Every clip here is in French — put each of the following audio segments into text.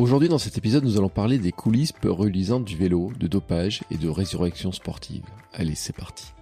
Aujourd'hui dans cet épisode nous allons parler des coulisses peu du vélo, de dopage et de résurrection sportive. Allez c'est parti.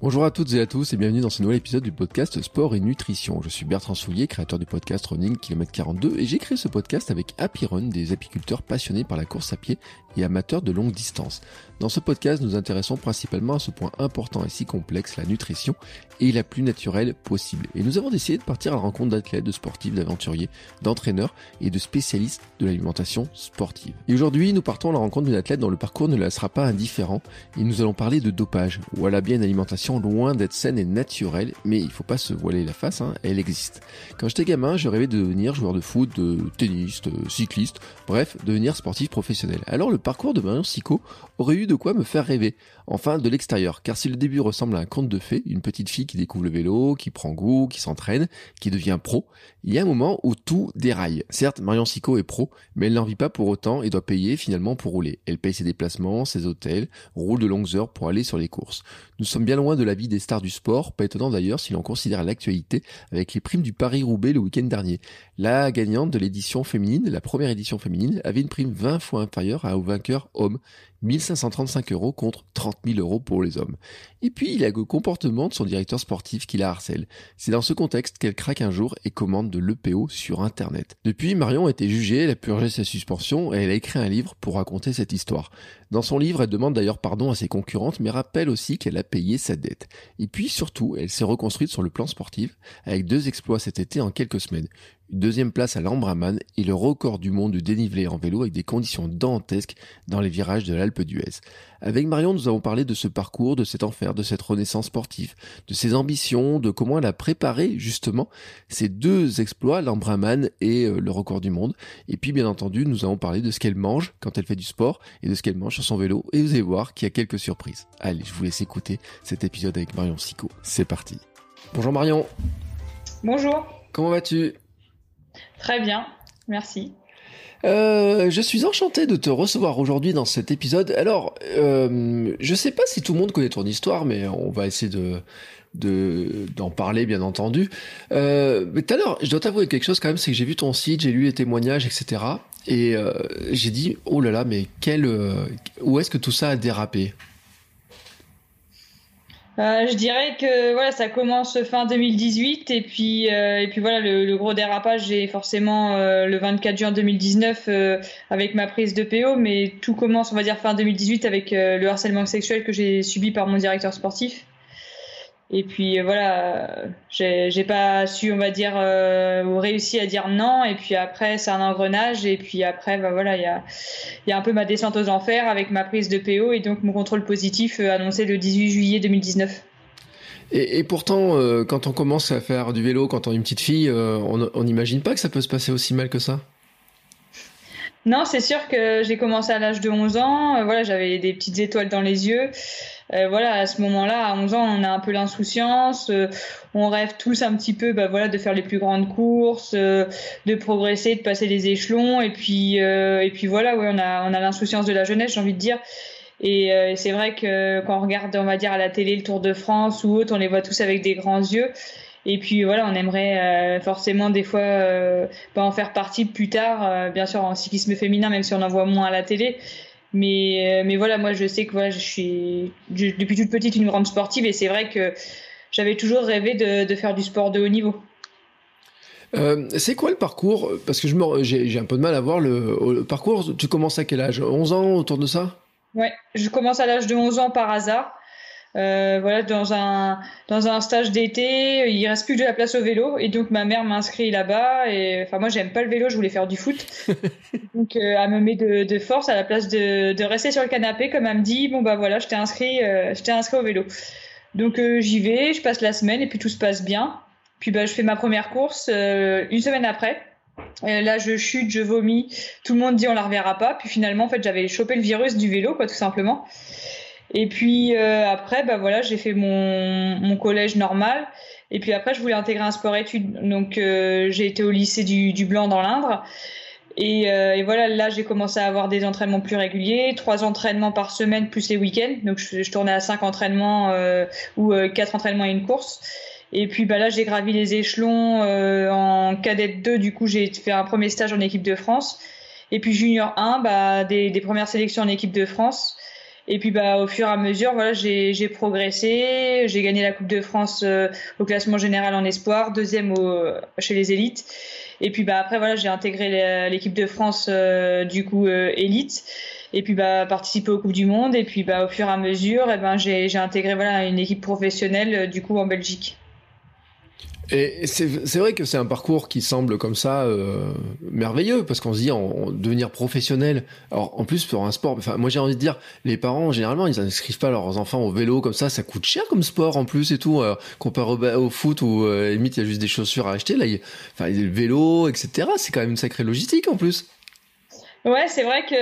Bonjour à toutes et à tous et bienvenue dans ce nouvel épisode du podcast Sport et Nutrition. Je suis Bertrand Soulier, créateur du podcast Running Km 42 et j'ai créé ce podcast avec Happy Run, des apiculteurs passionnés par la course à pied et amateurs de longue distance. Dans ce podcast, nous intéressons principalement à ce point important et si complexe, la nutrition, et la plus naturelle possible. Et nous avons décidé de partir à la rencontre d'athlètes, de sportifs, d'aventuriers, d'entraîneurs et de spécialistes de l'alimentation sportive. Et aujourd'hui, nous partons à la rencontre d'une athlète dont le parcours ne la sera pas indifférent et nous allons parler de dopage. Voilà bien une alimentation loin d'être saine et naturelle, mais il faut pas se voiler la face, hein, elle existe. Quand j'étais gamin, je rêvais de devenir joueur de foot, de tennis, cycliste, bref, devenir sportif professionnel. Alors le parcours de Marion Sico aurait eu de quoi me faire rêver, enfin de l'extérieur, car si le début ressemble à un conte de fées, une petite fille qui découvre le vélo, qui prend goût, qui s'entraîne, qui devient pro, il y a un moment où tout déraille. Certes, Marion Sico est pro, mais elle n'en vit pas pour autant et doit payer finalement pour rouler. Elle paye ses déplacements, ses hôtels, roule de longues heures pour aller sur les courses. Nous sommes bien loin de la vie des stars du sport, pas étonnant d'ailleurs si l'on considère l'actualité avec les primes du Paris-Roubaix le week-end dernier. La gagnante de l'édition féminine, la première édition féminine, avait une prime 20 fois inférieure à au vainqueur homme 1535 euros contre 30 000 euros pour les hommes. Et puis, il a le comportement de son directeur sportif qui la harcèle. C'est dans ce contexte qu'elle craque un jour et commande de l'EPO sur Internet. Depuis, Marion a été jugée, elle a purgé sa suspension et elle a écrit un livre pour raconter cette histoire. Dans son livre, elle demande d'ailleurs pardon à ses concurrentes, mais rappelle aussi qu'elle a payé sa dette. Et puis, surtout, elle s'est reconstruite sur le plan sportif avec deux exploits cet été en quelques semaines deuxième place à l'Ambraman et le record du monde du dénivelé en vélo avec des conditions dantesques dans les virages de l'Alpe d'Huez. Avec Marion, nous avons parlé de ce parcours, de cet enfer, de cette renaissance sportive, de ses ambitions, de comment elle a préparé justement ces deux exploits, l'Ambraman et euh, le record du monde. Et puis bien entendu, nous avons parlé de ce qu'elle mange quand elle fait du sport et de ce qu'elle mange sur son vélo. Et vous allez voir qu'il y a quelques surprises. Allez, je vous laisse écouter cet épisode avec Marion Sico. C'est parti. Bonjour Marion. Bonjour. Comment vas-tu? Très bien, merci. Euh, je suis enchanté de te recevoir aujourd'hui dans cet épisode. Alors, euh, je sais pas si tout le monde connaît ton histoire, mais on va essayer de d'en parler bien entendu. Euh, mais tout à l'heure, je dois t'avouer quelque chose quand même, c'est que j'ai vu ton site, j'ai lu les témoignages, etc. Et euh, j'ai dit, oh là là, mais quel, où est-ce que tout ça a dérapé? Euh, je dirais que voilà, ça commence fin 2018 et puis euh, et puis voilà le, gros dérapage est forcément euh, le 24 juin 2019 euh, avec ma prise de PO, mais tout commence on va dire fin 2018 avec le harcèlement sexuel que j'ai subi par mon directeur sportif. Et puis euh, voilà, j'ai pas su, on va dire, euh, réussi à dire non. Et puis après, c'est un engrenage. Et puis après, bah voilà, il y a, y a un peu ma descente aux enfers avec ma prise de PO et donc mon contrôle positif euh, annoncé le 18 juillet 2019. Et, et pourtant, euh, quand on commence à faire du vélo, quand on est une petite fille, euh, on n'imagine pas que ça peut se passer aussi mal que ça? Non, c'est sûr que j'ai commencé à l'âge de 11 ans. voilà, j'avais des petites étoiles dans les yeux. Euh, voilà, à ce moment-là, à 11 ans, on a un peu l'insouciance, euh, on rêve tous un petit peu, bah voilà, de faire les plus grandes courses, euh, de progresser, de passer les échelons, et puis et puis voilà, ouais, on a on a l'insouciance de la jeunesse, j'ai envie de dire. Et c'est vrai que quand on regarde, on va dire à la télé le Tour de France ou autre, on les voit tous avec des grands yeux. Et puis voilà, on aimerait forcément des fois euh, pas en faire partie plus tard, bien sûr en cyclisme féminin, même si on en voit moins à la télé. Mais, euh, mais voilà, moi, je sais que voilà, je suis depuis toute petite une grande sportive et c'est vrai que j'avais toujours rêvé de, de, faire du sport de haut niveau. Euh, c'est quoi le parcours? Parce que j'ai un peu de mal à voir le, le, parcours. Tu commences à quel âge? 11 ans autour de ça? Ouais, je commence à l'âge de 11 ans par hasard. Euh, voilà, dans un dans un stage d'été, il reste plus de la place au vélo et donc ma mère m'inscrit là-bas et enfin moi j'aime pas le vélo, je voulais faire du foot. donc euh, elle me met de, de, force à la place de, de rester sur le canapé comme elle me dit bon bah voilà, je t'ai inscrit euh, je inscrit au vélo. Donc euh, j'y vais, je passe la semaine et puis tout se passe bien. Puis bah je fais ma première course euh, une semaine après. Et là, je chute, je vomis. Tout le monde dit on la reverra pas. Puis finalement, en fait, j'avais chopé le virus du vélo, quoi, tout simplement. Et puis euh, après, bah voilà, j'ai fait mon, mon collège normal. Et puis après, je voulais intégrer un sport-études. Donc euh, j'ai été au lycée du, du Blanc dans l'Indre. Et, euh, et, voilà, là, j'ai commencé à avoir des entraînements plus réguliers, trois entraînements par semaine plus les week-ends. Donc je, tournais à cinq entraînements euh, ou euh, quatre entraînements et une course. Et puis bah là, j'ai gravi les échelons euh, en cadette 2. Du coup, j'ai fait un premier stage en équipe de France. Et puis junior 1, bah, des, des premières sélections en équipe de France. Et puis bah au fur et à mesure, voilà, j'ai progressé, j'ai gagné la Coupe de France euh, au classement général en espoir, deuxième au, chez les élites. Et puis bah après voilà, j'ai intégré l'équipe de France euh, du coup euh, élite. Et puis bah participer aux coupes du monde. Et puis bah au fur et à mesure, et eh ben j'ai intégré voilà une équipe professionnelle du coup en Belgique. Et c'est vrai que c'est un parcours qui semble comme ça euh, merveilleux parce qu'on se dit en, devenir professionnel. Alors en plus pour un sport, enfin moi j'ai envie de dire les parents généralement ils n'inscrivent pas leurs enfants au vélo comme ça, ça coûte cher comme sport en plus et tout. Euh, comparé au, foot où euh, limite il y a juste des chaussures à acheter là, il, enfin le vélo etc. C'est quand même une sacrée logistique en plus. Ouais, c'est vrai que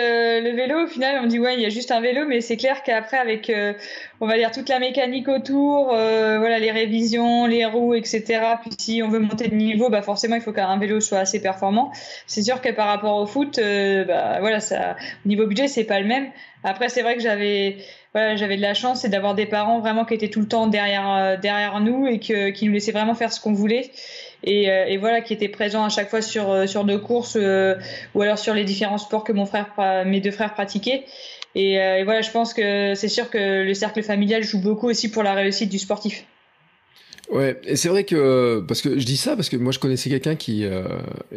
le vélo, au final, on dit ouais, il y a juste un vélo, mais c'est clair qu'après, avec, euh, on va dire toute la mécanique autour, euh, voilà, les révisions, les roues, etc. Puis si on veut monter de niveau, bah forcément, il faut qu'un vélo soit assez performant. C'est sûr que par rapport au foot, euh, bah voilà, ça, au niveau budget, c'est pas le même. Après, c'est vrai que j'avais, voilà, j'avais de la chance, c'est d'avoir des parents vraiment qui étaient tout le temps derrière, derrière nous et que, qui nous laissaient vraiment faire ce qu'on voulait et, euh, et, voilà qui était présent à chaque fois sur euh, sur nos courses euh, ou alors sur les différents sports que mon frère mes deux frères pratiquaient et, et voilà je pense que c'est sûr que le cercle familial joue beaucoup aussi pour la réussite du sportif. Ouais, et c'est vrai que parce que je dis ça parce que moi je connaissais quelqu'un qui euh,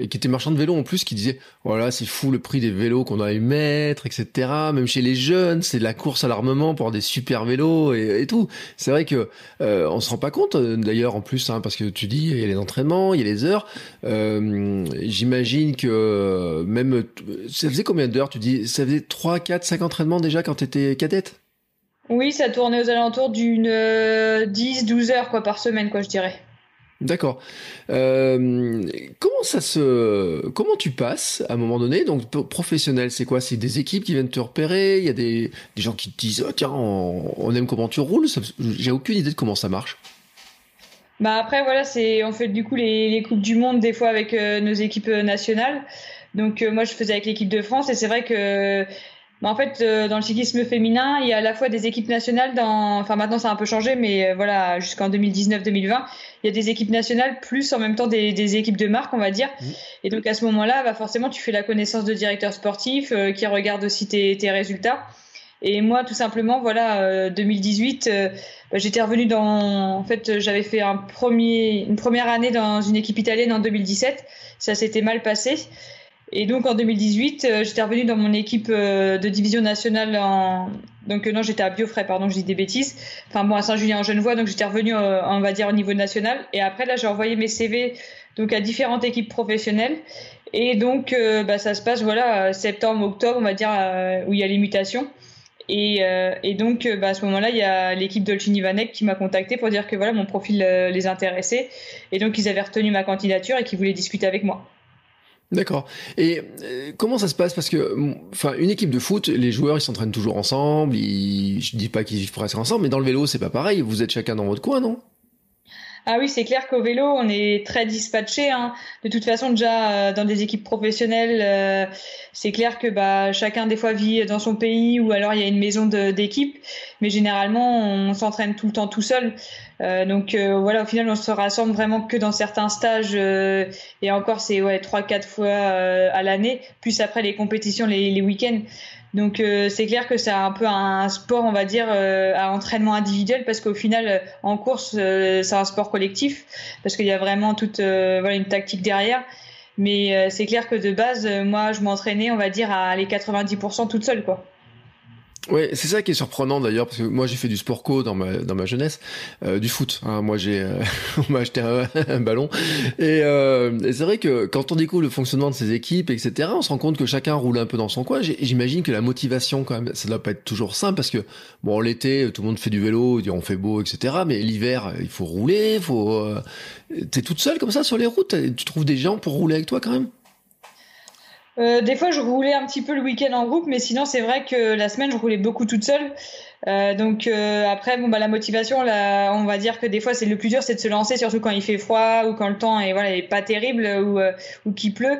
qui était marchand de vélo en plus qui disait voilà c'est fou le prix des vélos qu'on a à mettre etc même chez les jeunes c'est de la course à l'armement pour des super vélos et, et tout. C'est vrai que euh, on se rend pas compte d'ailleurs en plus hein, parce que tu dis il y a les entraînements il y a les heures. Euh, j'imagine que même ça faisait combien d'heures tu dis? Ça faisait 3, 4, 5 entraînements déjà quand tu étais cadette? Oui, ça tournait aux alentours d'une 10-12 euh, heures quoi, par semaine, quoi, je dirais. D'accord. Euh, comment ça se, comment tu passes à un moment donné Donc professionnel, c'est quoi? C'est des équipes qui viennent te repérer Il y a des, des gens qui te disent oh, tiens, on, aime comment tu roules. J'ai aucune idée de comment ça marche. Bah après voilà, c'est on fait du coup les, les, coupes du monde des fois avec euh, nos équipes nationales. Donc moi je faisais avec l'équipe de France et c'est vrai que bah, en fait, euh, dans le cyclisme féminin, il y a à la fois des équipes nationales, dans... enfin maintenant ça a un peu changé, mais euh, voilà, jusqu'en 2019-2020, il y a des équipes nationales plus en même temps des, des équipes de marque, on va dire. Mmh. Et donc à ce moment-là, bah, forcément, tu fais la connaissance de directeurs sportifs euh, qui regardent aussi tes, tes, résultats. Et moi, tout simplement, voilà, 2018, bah, j'étais revenue dans. En fait, j'avais fait un premier, une première année dans une équipe italienne en 2017. Ça s'était mal passé. Et donc en 2018, euh, j'étais revenue dans mon équipe euh, de division nationale en donc euh, non, j'étais à Biofray, pardon, je dis des bêtises. Enfin bon, à Saint-Julien en Genevois, donc j'étais revenue on va dire au niveau national et après là, j'ai envoyé mes CV donc à différentes équipes professionnelles et donc bah, ça se passe voilà septembre, octobre, on va dire où il y a les mutations. Et, donc, bah, à ce moment-là, il y a l'équipe Dolcini Vanek qui m'a contacté pour dire que voilà, mon profil les intéressait. Et donc, ils avaient retenu ma candidature et qu'ils voulaient discuter avec moi. D'accord. Et euh, comment ça se passe? Parce que, enfin, une équipe de foot, les joueurs, ils s'entraînent toujours ensemble. Ils, je dis pas qu'ils vivent presque ensemble, mais dans le vélo, c'est pas pareil. Vous êtes chacun dans votre coin, non? Ah oui, c'est clair qu'au vélo, on est très dispatché. Hein. De toute façon, déjà euh, dans des équipes professionnelles, euh, c'est clair que bah, chacun des fois vit dans son pays ou alors il y a une maison d'équipe. Mais généralement, on s'entraîne tout le temps tout seul. Euh, donc voilà, au final, on se rassemble vraiment que dans certains stages et encore, c'est ouais trois quatre fois à l'année, plus après les compétitions, les, les week-ends. Donc euh, c'est clair que c'est un peu un sport, on va dire, euh, à entraînement individuel parce qu'au final, euh, en course, c'est un sport collectif parce qu'il y a vraiment toute voilà, une tactique derrière. Mais c'est clair que de base, moi, je m'entraînais, on va dire, à les 90% toute seule, quoi. Ouais, c'est ça qui est surprenant d'ailleurs parce que moi j'ai fait du sport co dans ma dans ma jeunesse, euh, du foot. Hein. moi j'ai euh, on m'a acheté un, ballon euh, et, c'est vrai que quand on découvre le fonctionnement de ces équipes etc, on se rend compte que chacun roule un peu dans son coin. J'imagine que la motivation quand même ça doit pas être toujours simple parce que bon l'été tout le monde fait du vélo, on fait beau etc. Mais l'hiver il faut rouler, faut t'es toute seule comme ça sur les routes, tu trouves des gens pour rouler avec toi quand même? Euh, des fois, je roulais un petit peu le week-end en groupe, mais sinon, c'est vrai que la semaine, je roulais beaucoup toute seule. Euh, donc euh, après, bon bah la motivation, là, on va dire que des fois, c'est le plus dur, c'est de se lancer, surtout quand il fait froid ou quand le temps est voilà est pas terrible ou ou qu'il pleut.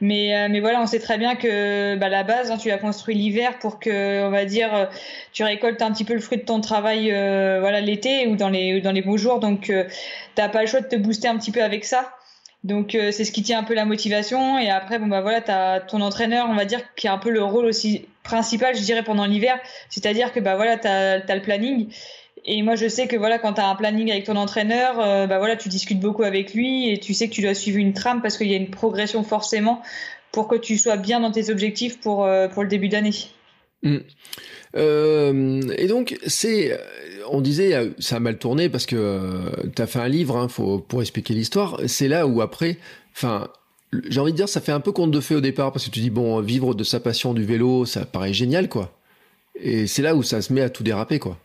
Mais mais voilà, on sait très bien que bah, la base, hein, tu as construit l'hiver pour que on va dire tu récoltes un petit peu le fruit de ton travail voilà l'été ou dans les dans les beaux jours. Donc t'as pas le choix de te booster un petit peu avec ça. Donc c'est ce qui tient un peu la motivation. Et après, bon bah voilà, t'as ton entraîneur, on va dire, qui a un peu le rôle aussi principal, je dirais, pendant l'hiver. C'est-à-dire que bah voilà, t'as as le planning. Et moi, je sais que voilà, quand tu as un planning avec ton entraîneur, bah voilà, tu discutes beaucoup avec lui et tu sais que tu dois suivre une trame parce qu'il y a une progression forcément pour que tu sois bien dans tes objectifs pour, pour le début d'année. Mm. Euh, et donc, c'est, on disait, euh, ça a mal tourné parce que euh, tu as fait un livre, hein, faut, pour expliquer l'histoire. C'est là où après, enfin, j'ai envie de dire, ça fait un peu conte de fait au départ parce que tu dis, bon, vivre de sa passion du vélo, ça paraît génial, quoi. Et c'est là où ça se met à tout déraper, quoi.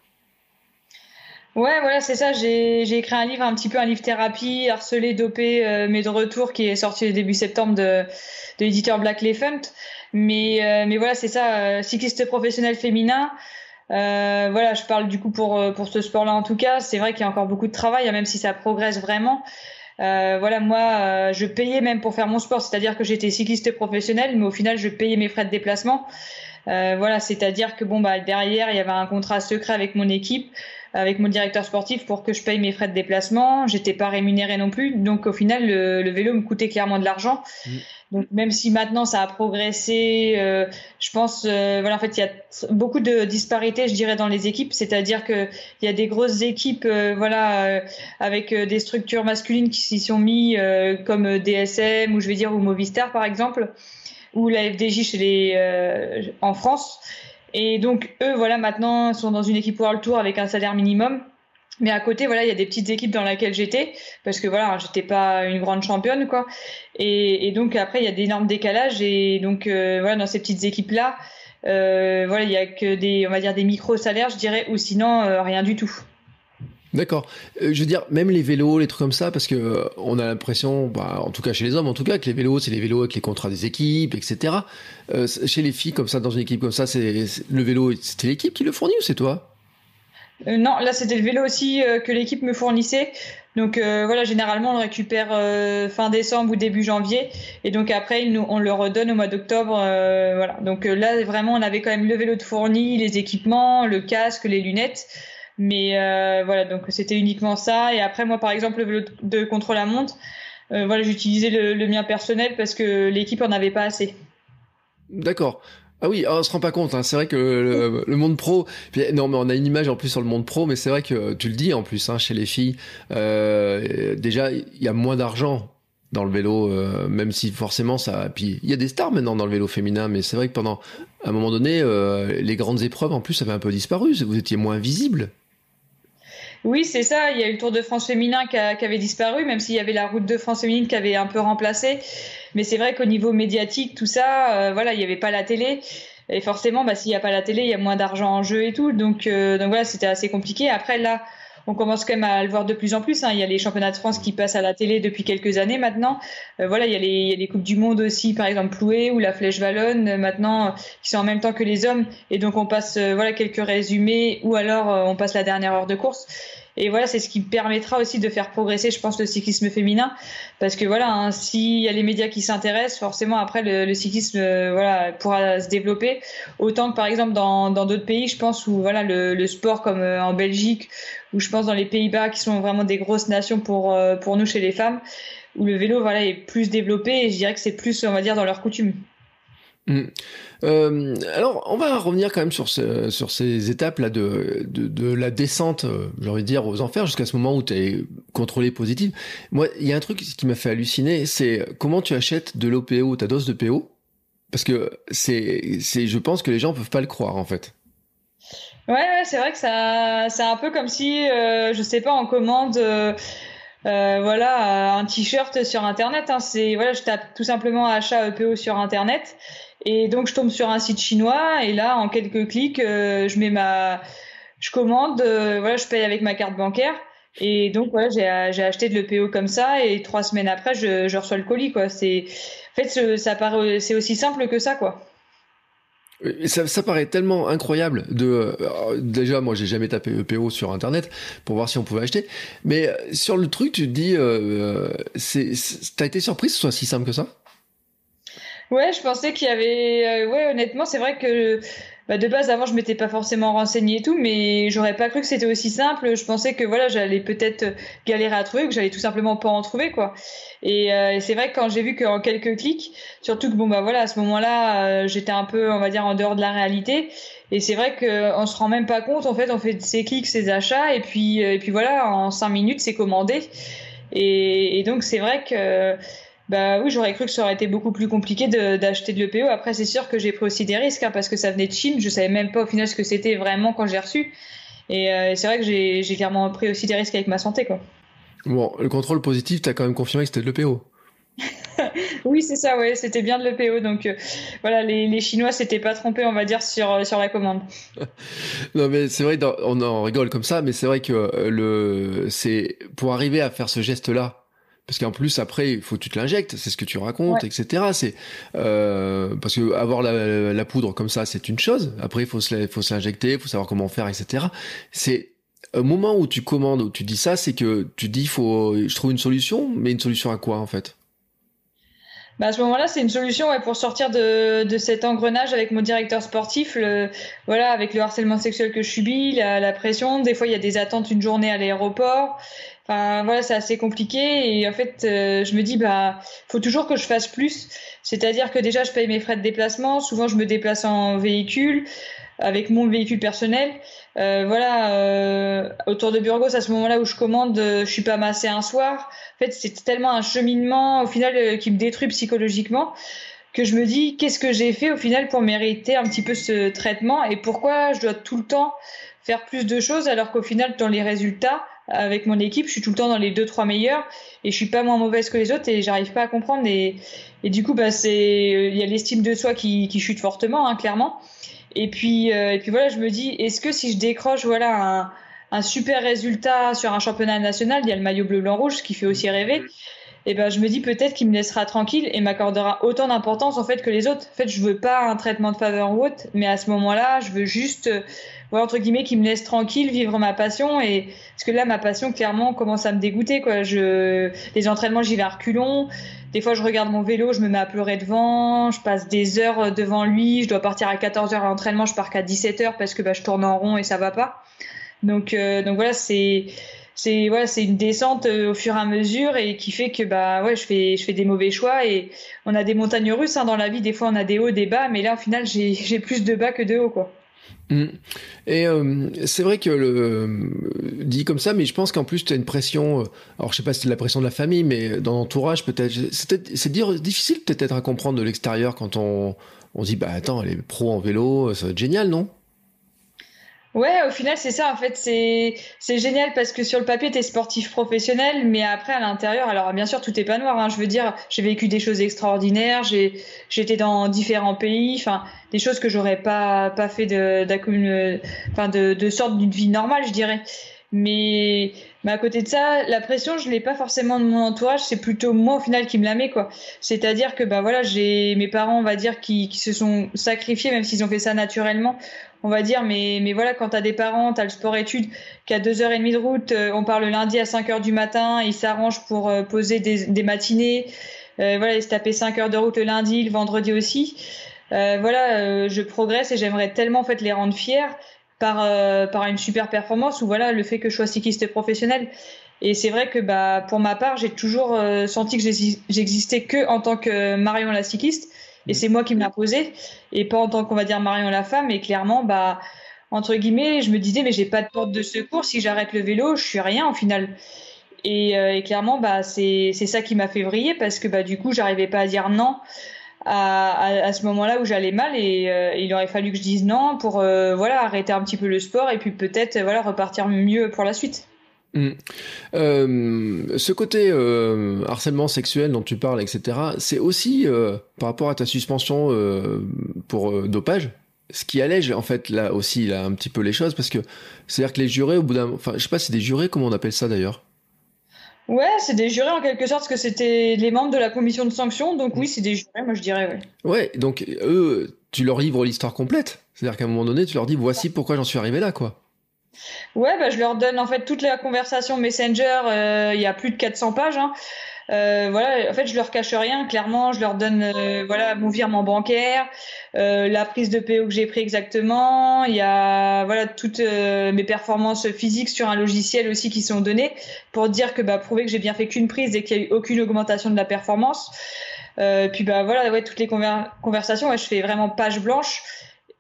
Ouais, voilà, c'est ça. J'ai écrit un livre, un petit peu un livre thérapie, harcelé, dopé, mais de retour, qui est sorti début septembre de, de l'éditeur Black Elephant. Mais, euh, mais voilà, c'est ça, euh, cycliste professionnel féminin. Euh, voilà, je parle du coup pour, pour ce sport-là en tout cas. C'est vrai qu'il y a encore beaucoup de travail, hein, même si ça progresse vraiment. Voilà, moi, je payais même pour faire mon sport, c'est-à-dire que j'étais cycliste professionnel, mais au final, je payais mes frais de déplacement. Voilà, c'est-à-dire que bon, bah derrière, il y avait un contrat secret avec mon équipe, avec mon directeur sportif pour que je paye mes frais de déplacement. J'étais pas rémunérée non plus, donc au final, le, le vélo me coûtait clairement de l'argent. Mmh. Donc même si maintenant ça a progressé, euh, je pense, euh, voilà, en fait, il y a beaucoup de disparités, je dirais, dans les équipes. C'est-à-dire que il y a des grosses équipes, euh, voilà, avec des structures masculines qui s'y sont mis, comme DSM ou je vais dire ou Movistar par exemple, ou la FDJ chez les en France. Et donc eux, voilà, maintenant sont dans une équipe World Tour avec un salaire minimum. Mais à côté, voilà, il y a des petites équipes dans lesquelles j'étais, parce que voilà, j'étais pas une grande championne, quoi. Et, donc après, il y a d'énormes décalages, et donc euh, voilà, dans ces petites équipes-là, euh, voilà, il y a que des, on va dire des micro salaires, je dirais, ou sinon euh, rien du tout. D'accord. Je veux dire, même les vélos, les trucs comme ça, parce que on a l'impression, bah, en tout cas chez les hommes, en tout cas, que les vélos, c'est les vélos avec les contrats des équipes, etc. chez les filles, comme ça, dans une équipe comme ça, c'est le vélo, c'était l'équipe qui le fournit ou c'est toi? Euh, non, là c'était le vélo aussi euh, que l'équipe me fournissait. Donc euh, voilà, généralement on le récupère fin décembre ou début janvier, et donc après on le redonne au mois d'octobre. voilà. Donc là vraiment on avait quand même le vélo de fourni, les équipements, le casque, les lunettes. Mais voilà, donc c'était uniquement ça. Et après moi par exemple le vélo de contre-la-montre, voilà j'utilisais le, le mien personnel parce que l'équipe en avait pas assez. D'accord. Ah oui, on se rend pas compte. Hein. C'est vrai que le, monde pro. non, mais on a une image en plus sur le monde pro, mais c'est vrai que tu le dis en plus hein, chez les filles. Euh, déjà, il y a moins d'argent dans le vélo, euh, même si forcément ça. Puis il y a des stars maintenant dans le vélo féminin, mais c'est vrai que pendant un moment donné, euh, les grandes épreuves en plus avaient un peu disparu. Vous étiez moins visible. Oui, c'est ça. Il y a eu le Tour de France féminin qui, avait disparu, même s'il y avait la Route de France féminine qui avait un peu remplacé. Mais c'est vrai qu'au niveau médiatique, tout ça, euh, voilà, il n'y avait pas la télé. Et forcément, bah, s'il n'y a pas la télé, il y a moins d'argent en jeu et tout. Donc, euh, donc voilà, c'était assez compliqué. Après, là, on commence quand même à le voir de plus en plus. Hein. Il y a les championnats de France qui passent à la télé depuis quelques années maintenant. Euh, voilà, il y, a les, il y, a les coupes du monde aussi, par exemple Ploué ou la Flèche Wallonne maintenant, qui sont en même temps que les hommes. Et donc on passe voilà quelques résumés ou alors on passe la dernière heure de course. Et voilà, c'est ce qui permettra aussi de faire progresser, je pense, le cyclisme féminin, parce que voilà, hein, s'il y a les médias qui s'intéressent, forcément après le, cyclisme, euh, voilà, pourra se développer. Autant que par exemple dans d'autres pays, je pense où voilà le, sport comme euh, en Belgique, ou je pense dans les Pays-Bas, qui sont vraiment des grosses nations pour euh, pour nous chez les femmes, où le vélo voilà est plus développé, et je dirais que c'est plus, on va dire, dans leur coutume. Mm. Euh, alors, on va revenir quand même sur, ce, sur ces étapes là de, de, de la descente, euh, j'ai envie de dire, aux enfers, jusqu'à ce moment où tu es contrôlé positif. Moi, il y a un truc qui m'a fait halluciner, c'est comment tu achètes de l'OPO, ta dose de PO, parce que c'est, c'est, je pense que les gens peuvent pas le croire en fait. Ouais, ouais c'est vrai que ça, c'est un peu comme si, euh, je sais pas, on commande. Euh, euh, voilà un t-shirt sur internet hein. c'est voilà je tape tout simplement achat EPO sur internet et donc je tombe sur un site chinois et là en quelques clics euh, je mets ma je commande euh, voilà je paye avec ma carte bancaire. Et donc voilà j'ai acheté de l'EPO comme ça et trois semaines après je, reçois le colis quoi. En fait c'est aussi simple que ça quoi. Ça, ça, paraît tellement incroyable de euh, déjà moi j'ai jamais tapé EPO sur internet pour voir si on pouvait acheter. Mais sur le truc tu te dis euh, c'est t'as été surprise que ce soit si simple que ça? Ouais, je pensais qu'il y avait. Euh, ouais, honnêtement, c'est vrai que bah de base avant je m'étais pas forcément renseignée et tout, mais j'aurais pas cru que c'était aussi simple. Je pensais que voilà j'allais peut-être galérer à trouver, que j'allais tout simplement pas en trouver quoi. Et, euh, c'est vrai que quand j'ai vu qu'en quelques clics, surtout que bon bah voilà à ce moment-là euh, j'étais un peu on va dire en dehors de la réalité. Et c'est vrai qu'on se rend même pas compte en fait on fait ses clics, ses achats et puis et puis voilà en cinq minutes c'est commandé. Et, et donc c'est vrai que bah oui, j'aurais cru que ça aurait été beaucoup plus compliqué d'acheter de, l'EPO. Après, c'est sûr que j'ai pris aussi des risques hein, parce que ça venait de Chine. Je savais même pas au final ce que c'était vraiment quand j'ai reçu. Et euh, c'est vrai que j'ai clairement pris aussi des risques avec ma santé. Quoi. Bon, le contrôle positif, tu as quand même confirmé que c'était de l'EPO. oui, c'est ça, ouais, c'était bien de l'EPO. Donc euh, voilà, les, les Chinois s'étaient pas trompés, on va dire, sur, euh, sur la commande. non, mais c'est vrai, on en rigole comme ça, mais c'est vrai que le, pour arriver à faire ce geste-là, parce qu'en plus après il faut que tu te l'injectes c'est ce que tu racontes etc c'est euh, parce que avoir la, la, poudre comme ça c'est une chose après il faut se faut s'injecter il faut savoir comment faire etc c'est au moment où tu commandes où tu dis ça c'est que tu dis faut je trouve une solution mais une solution à quoi en fait? Bah à ce moment-là, c'est une solution ouais, pour sortir de, de cet engrenage avec mon directeur sportif, le, voilà, avec le harcèlement sexuel que je subis, la, la pression. Des fois, il y a des attentes une journée à l'aéroport. Enfin voilà, c'est assez compliqué et en fait, euh, je me dis bah faut toujours que je fasse plus. C'est-à-dire que déjà je paye mes frais de déplacement. Souvent je me déplace en véhicule avec mon véhicule personnel. Euh, voilà, euh, autour de Burgos, à ce moment-là où je commande, je suis pas massée un soir. En fait, c'est tellement un cheminement au final qui me détruit psychologiquement que je me dis qu'est-ce que j'ai fait au final pour mériter un petit peu ce traitement et pourquoi je dois tout le temps faire plus de choses alors qu'au final dans les résultats avec mon équipe, je suis tout le temps dans les deux trois meilleurs et je suis pas moins mauvaise que les autres et j'arrive pas à comprendre et, et du coup bah c'est il y a l'estime de soi qui, qui chute fortement hein, clairement et puis euh, et puis voilà je me dis est-ce que si je décroche voilà un, un super résultat sur un championnat national il y a le maillot bleu blanc rouge qui fait aussi rêver et ben je me dis peut-être qu'il me laissera tranquille et m'accordera autant d'importance en fait que les autres. En fait, je veux pas un traitement de faveur ou autre, mais à ce moment-là, je veux juste voilà, entre guillemets qui me laisse tranquille vivre ma passion et parce que là ma passion clairement commence à me dégoûter quoi je les entraînements j'y vais à reculons des fois je regarde mon vélo je me mets à pleurer devant je passe des heures devant lui je dois partir à 14 heures à l'entraînement je pars qu'à 17 heures parce que bah, je tourne en rond et ça va pas donc euh, donc voilà c'est c'est voilà, c'est une descente euh, au fur et à mesure et qui fait que bah ouais, je fais je fais des mauvais choix et on a des montagnes russes hein, dans la vie. Des fois, on a des hauts, des bas, mais là, au final, j'ai j'ai plus de bas que de hauts quoi. Mm. Et euh, c'est vrai que le dit comme ça, mais je pense qu'en plus tu as une pression. Euh, alors je sais pas si c'est la pression de la famille, mais dans l'entourage peut-être. C'est difficile peut-être à comprendre de l'extérieur quand on on dit bah attends, elle est pro en vélo, ça va être génial, non? Ouais, au final, c'est ça. En fait, c'est c'est génial parce que sur le papier, tu es sportif professionnel, mais après, à l'intérieur, alors bien sûr, tout est pas noir. Hein, je veux dire, j'ai vécu des choses extraordinaires. J'ai j'étais dans différents pays. Enfin, des choses que j'aurais pas pas fait de enfin de de sorte d'une vie normale, je dirais. Mais, mais à côté de ça, la pression, je l'ai pas forcément de mon entourage, c'est plutôt moi au final qui me la met quoi. C'est-à-dire que bah voilà, j'ai mes parents, on va dire, qui, qui se sont sacrifiés, même s'ils ont fait ça naturellement on va dire, mais, mais voilà, quand tu as des parents, tu as le sport-études qui a deux heures et demie de route, euh, on part le lundi à 5 heures du matin, ils s'arrangent pour euh, poser des, matinées, euh, voilà, ils se taper 5 heures de route le lundi, le vendredi aussi. voilà, je progresse et j'aimerais tellement en fait les rendre fiers par, par une super performance ou voilà, le fait que je sois cycliste professionnel. Et c'est vrai que bah, pour ma part, j'ai toujours senti que j'existais que en tant que Marion la cycliste et c'est moi qui me posé et pas en tant qu'on va dire Marion la femme. Et clairement, bah, entre guillemets, je me disais, mais j'ai pas de porte de secours. Si j'arrête le vélo, je suis rien au final. Et, euh, clairement, bah, c'est ça qui m'a fait vriller parce que bah, du coup, j'arrivais pas à dire non à, à, ce moment-là où j'allais mal et euh, il aurait fallu que je dise non pour euh, voilà arrêter un petit peu le sport et puis peut-être voilà repartir mieux pour la suite. Mm. Euh, ce côté euh, harcèlement sexuel dont tu parles, etc., c'est aussi euh, par rapport à ta suspension pour dopage, ce qui allège en fait là aussi là un petit peu les choses parce que c'est-à-dire que les jurés au bout d'un, enfin je sais pas, c'est des jurés, comment on appelle ça d'ailleurs? Ouais, c'est des jurés en quelque sorte, parce que c'était les membres de la commission de sanction, donc oui, c'est des jurés, moi je dirais, ouais. Ouais, donc eux, tu leur livres l'histoire complète. C'est-à-dire qu'à un moment donné, tu leur dis, voici pourquoi j'en suis arrivé là, quoi. Ouais, bah, je leur donne en fait toute la conversation Messenger. Il y a plus de 400 pages. Hein. Euh, voilà, en fait, je leur cache rien. Clairement, je leur donne euh, voilà mon virement bancaire, euh, la prise de PO que j'ai pris exactement. Il y a voilà toutes mes performances physiques sur un logiciel aussi qui sont données pour dire que bah prouver que j'ai bien fait qu'une prise et qu'il y a eu aucune augmentation de la performance. puis bah voilà, ouais, toutes les conversations, je fais vraiment page blanche.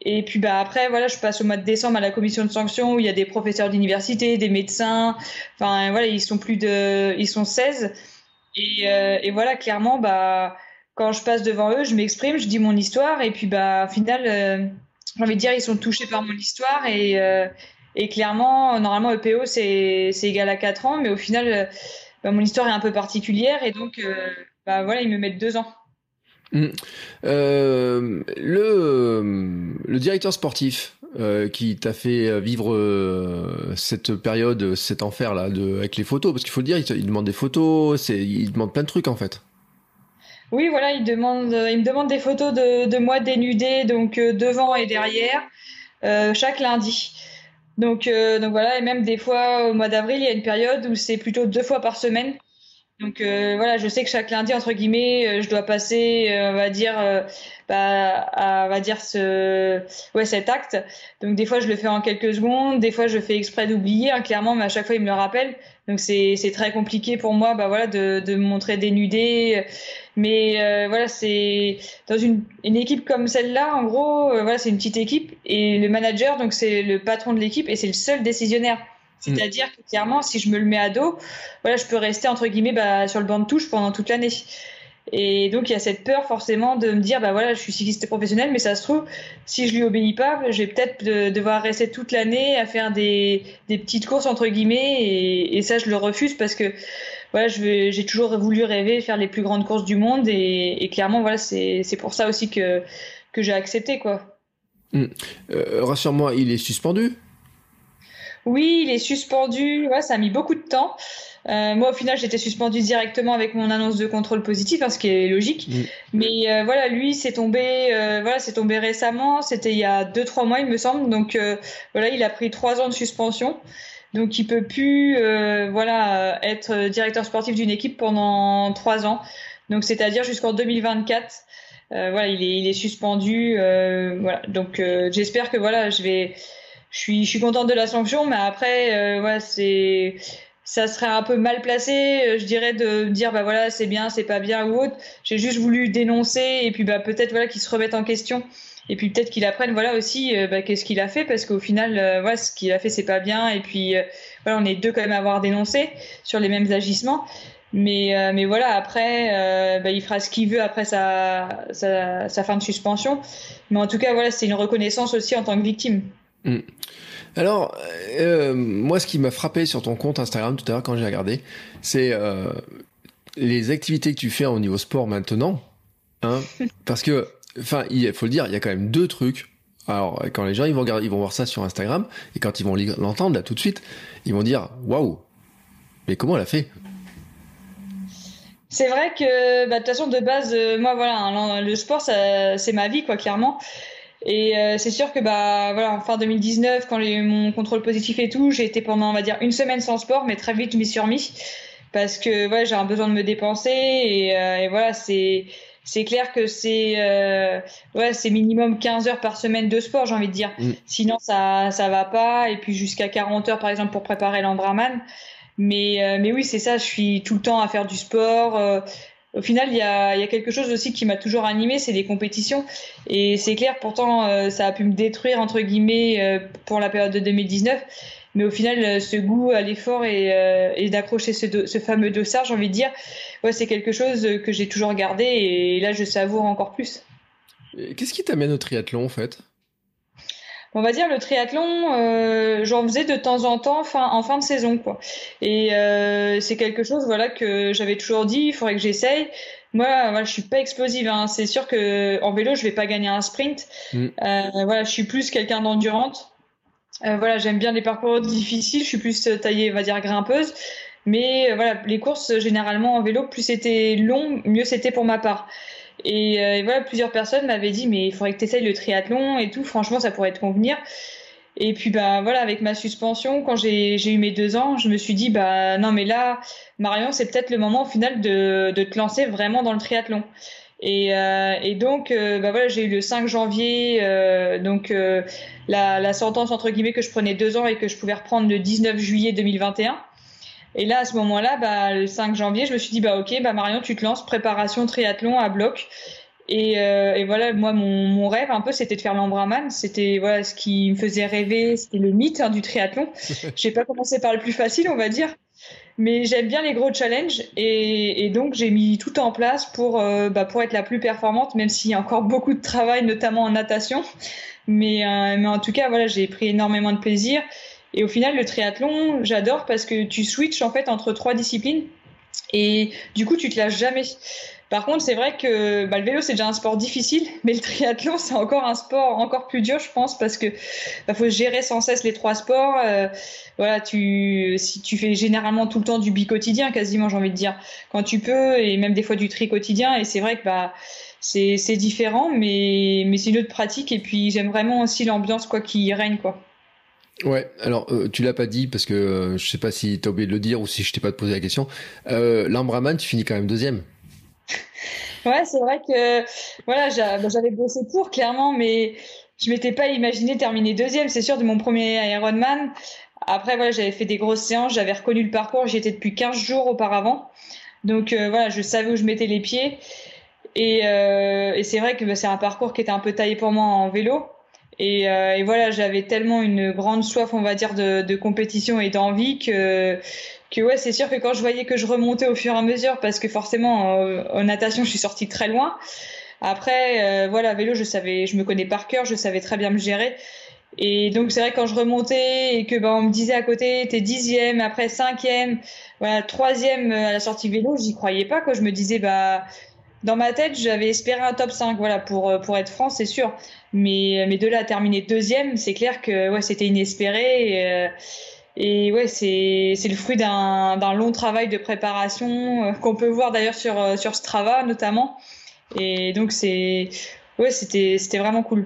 Et puis bah après voilà, je passe au mois de décembre à la commission de sanctions où il y a des professeurs d'université, des médecins, enfin voilà, ils sont plus de ils sont 16 et, euh, et, voilà, clairement, bah, quand je passe devant eux, je m'exprime, je dis mon histoire, et puis bah, au final, euh, j'ai envie de dire, ils sont touchés par mon histoire, et, euh, et clairement, normalement, EPO, c'est égal à 4 ans, mais au final, bah, mon histoire est un peu particulière, et donc, bah, voilà, ils me mettent 2 ans. Mmh. Euh, le, directeur sportif, euh, qui t'a fait vivre euh, cette période, cet enfer là, avec les photos Parce qu'il faut le dire, il, demande des photos, il demande plein de trucs en fait. Oui, voilà, il demande, il me demande des photos de, moi dénudée, donc devant et derrière, chaque lundi. Donc voilà, et même des fois au mois d'avril, il y a une période où c'est plutôt deux fois par semaine. Donc voilà, je sais que chaque lundi, entre guillemets, je dois passer, on va dire, bah, à, on va dire ce, ouais, cet acte. Donc des fois je le fais en quelques secondes, des fois je fais exprès d'oublier, hein, clairement, mais à chaque fois il me le rappelle. Donc c'est c'est très compliqué pour moi, bah voilà, de de me montrer dénudé. Mais euh, voilà, c'est dans une, une équipe comme celle-là, en gros, euh, voilà, c'est une petite équipe et le manager, donc c'est le patron de l'équipe et c'est le seul décisionnaire. Mm. C'est-à-dire que clairement, si je me le mets à dos, voilà, je peux rester entre guillemets bah, sur le banc de touche pendant toute l'année. Et donc il y a cette peur forcément de me dire bah voilà je suis cycliste professionnel mais ça se trouve si je lui obéis pas je vais peut-être devoir rester toute l'année à faire des, des petites courses entre guillemets et, et ça je le refuse parce que voilà j'ai toujours voulu rêver faire les plus grandes courses du monde et, et clairement voilà c'est pour ça aussi que que j'ai accepté quoi. Hum. Euh, rassure-moi il est suspendu? Oui il est suspendu ouais ça a mis beaucoup de temps. Euh, moi, au final, j'étais suspendue directement avec mon annonce de contrôle positif, hein, ce qui est logique. Mm. Mais euh, voilà, lui, c'est tombé, euh, voilà, c'est tombé récemment. C'était il y a deux trois mois, il me semble. Donc voilà, il a pris trois ans de suspension. Donc il peut plus, voilà, être directeur sportif d'une équipe pendant trois ans. Donc c'est-à-dire jusqu'en 2024. voilà, il est, il est suspendu. voilà. Donc j'espère que voilà, je vais, je suis, je suis contente de la sanction, mais après, voilà, c'est ça serait un peu mal placé, euh, je dirais, de dire bah voilà c'est bien, c'est pas bien ou autre. J'ai juste voulu dénoncer et puis bah peut-être voilà qu'ils se remettent en question et puis peut-être qu'il apprenne voilà aussi euh, bah, qu'est-ce qu'il a fait parce qu'au final euh, voilà ce qu'il a fait c'est pas bien et puis voilà on est deux quand même à avoir dénoncé sur les mêmes agissements. Mais, mais voilà, après, bah, il fera ce qu'il veut après sa, sa, sa, fin de suspension. Mais en tout cas, voilà, c'est une reconnaissance aussi en tant que victime. Mm. Alors, euh, moi, ce qui m'a frappé sur ton compte Instagram tout à l'heure quand j'ai regardé, c'est euh, les activités que tu fais au niveau sport maintenant. Hein, parce que, enfin, il faut le dire, il y a quand même deux trucs. Alors, quand les gens ils vont regarder, ils vont voir ça sur Instagram, et quand ils vont l'entendre là tout de suite, ils vont dire waouh, mais comment elle a fait? C'est vrai que, bah, de toute façon, de base, euh, moi, voilà, hein, le sport, c'est ma vie, quoi, clairement. Et euh, c'est sûr que bah voilà en fin 2019 quand j'ai eu mon contrôle positif et tout, j'ai été pendant on va dire une semaine sans sport, mais très vite je m'y suis remis parce que voilà j'ai un besoin de me dépenser et, euh, et voilà c'est c'est clair que c'est euh, ouais c'est minimum 15 heures par semaine de sport j'ai envie de dire. Mm. Sinon ça ça va pas et puis jusqu'à 40 heures par exemple pour préparer l'Ambraman. Mais euh, mais oui c'est ça je suis tout le temps à faire du sport euh, au final, il y a, quelque chose aussi qui m'a toujours animé, c'est les compétitions. Et c'est clair, pourtant, euh, ça a pu me détruire, entre guillemets, euh, pour la période de 2019. Mais au final, euh, ce goût à l'effort et, d'accrocher ce, fameux dossard, j'ai envie de dire, c'est quelque chose que j'ai toujours gardé et là, je savoure encore plus. Qu'est-ce qui t'amène au triathlon, en fait? On va dire le triathlon, euh, j'en faisais de temps en temps fin, en fin de saison, quoi. Et euh, c'est quelque chose, voilà, que j'avais toujours dit, il faudrait que j'essaye. Moi, voilà, je suis pas explosive. Hein. C'est sûr que en vélo, je vais pas gagner un sprint. Mm. Euh, voilà, je suis plus quelqu'un d'endurante. Euh, voilà, j'aime bien les parcours difficiles. Je suis plus taillée, on va dire grimpeuse. Mais voilà, les courses généralement en vélo, plus c'était long, mieux c'était pour ma part. Et, euh, voilà, plusieurs personnes m'avaient dit, mais il faudrait que tu essayes le triathlon et tout. Franchement, ça pourrait te convenir. Et puis bah voilà, avec ma suspension, quand j'ai eu mes deux ans, je me suis dit bah non mais là, Marion, c'est peut-être le moment au final de, de te lancer vraiment dans le triathlon. Et, euh, et donc euh, bah voilà, j'ai eu le 5 janvier euh, donc euh, la, la sentence entre guillemets que je prenais deux ans et que je pouvais reprendre le 19 juillet 2021. Et là, à ce moment-là, bah, le 5 janvier, je me suis dit, bah ok, bah Marion, tu te lances préparation triathlon à bloc. Et, euh, et, voilà, moi, mon, mon, rêve un peu, c'était de faire l'Ambraman. C'était voilà ce qui me faisait rêver. C'était le mythe hein, du triathlon. j'ai pas commencé par le plus facile, on va dire, mais j'aime bien les gros challenges. Et, et donc, j'ai mis tout en place pour euh, bah, pour être la plus performante, même s'il y a encore beaucoup de travail, notamment en natation. Mais, euh, mais en tout cas, voilà, j'ai pris énormément de plaisir. Et au final, le triathlon, j'adore parce que tu switches en fait entre trois disciplines. Et du coup, tu te lâches jamais. Par contre, c'est vrai que bah, le vélo c'est déjà un sport difficile, mais le triathlon c'est encore un sport encore plus dur, je pense, parce que bah, faut gérer sans cesse les trois sports. Euh, voilà, tu si tu fais généralement tout le temps du bi quotidien, quasiment, j'ai envie de dire, quand tu peux, et même des fois du tri quotidien. Et c'est vrai que bah c'est différent, mais mais c'est une autre pratique. Et puis j'aime vraiment aussi l'ambiance quoi qui règne quoi. Ouais, alors euh, tu l'as pas dit parce que euh, je sais pas si tu as oublié de le dire ou si je t'ai pas posé la question. Euh, L'Ambraman, tu finis quand même deuxième. Ouais, c'est vrai que voilà, bah, j'avais bossé pour clairement, mais je m'étais pas imaginé terminer deuxième. C'est sûr de mon premier Ironman. Après voilà, j'avais fait des grosses séances, j'avais reconnu le parcours. J'y étais depuis 15 jours auparavant, donc euh, voilà, je savais où je mettais les pieds. Et, euh, et c'est vrai que bah, c'est un parcours qui était un peu taillé pour moi en vélo. Et, euh, et voilà, j'avais tellement une grande soif, on va dire, de, de compétition et d'envie que que ouais, c'est sûr que quand je voyais que je remontais au fur et à mesure, parce que forcément euh, en natation, je suis sortie très loin. Après, euh, voilà, vélo, je savais, je me connais par cœur, je savais très bien me gérer. Et donc c'est vrai quand je remontais et que ben on me disait à côté t'es dixième, après cinquième, voilà troisième à la sortie vélo, j'y croyais pas quoi. Je me disais bah dans ma tête j'avais espéré un top 5 voilà pour pour être franc c'est sûr. Mais mais de là à terminer deuxième, c'est clair que ouais c'était inespéré. Et, euh, et ouais, c'est le fruit d'un long travail de préparation euh, qu'on peut voir d'ailleurs sur euh, sur Strava notamment. Et donc c'est ouais, c'était vraiment cool.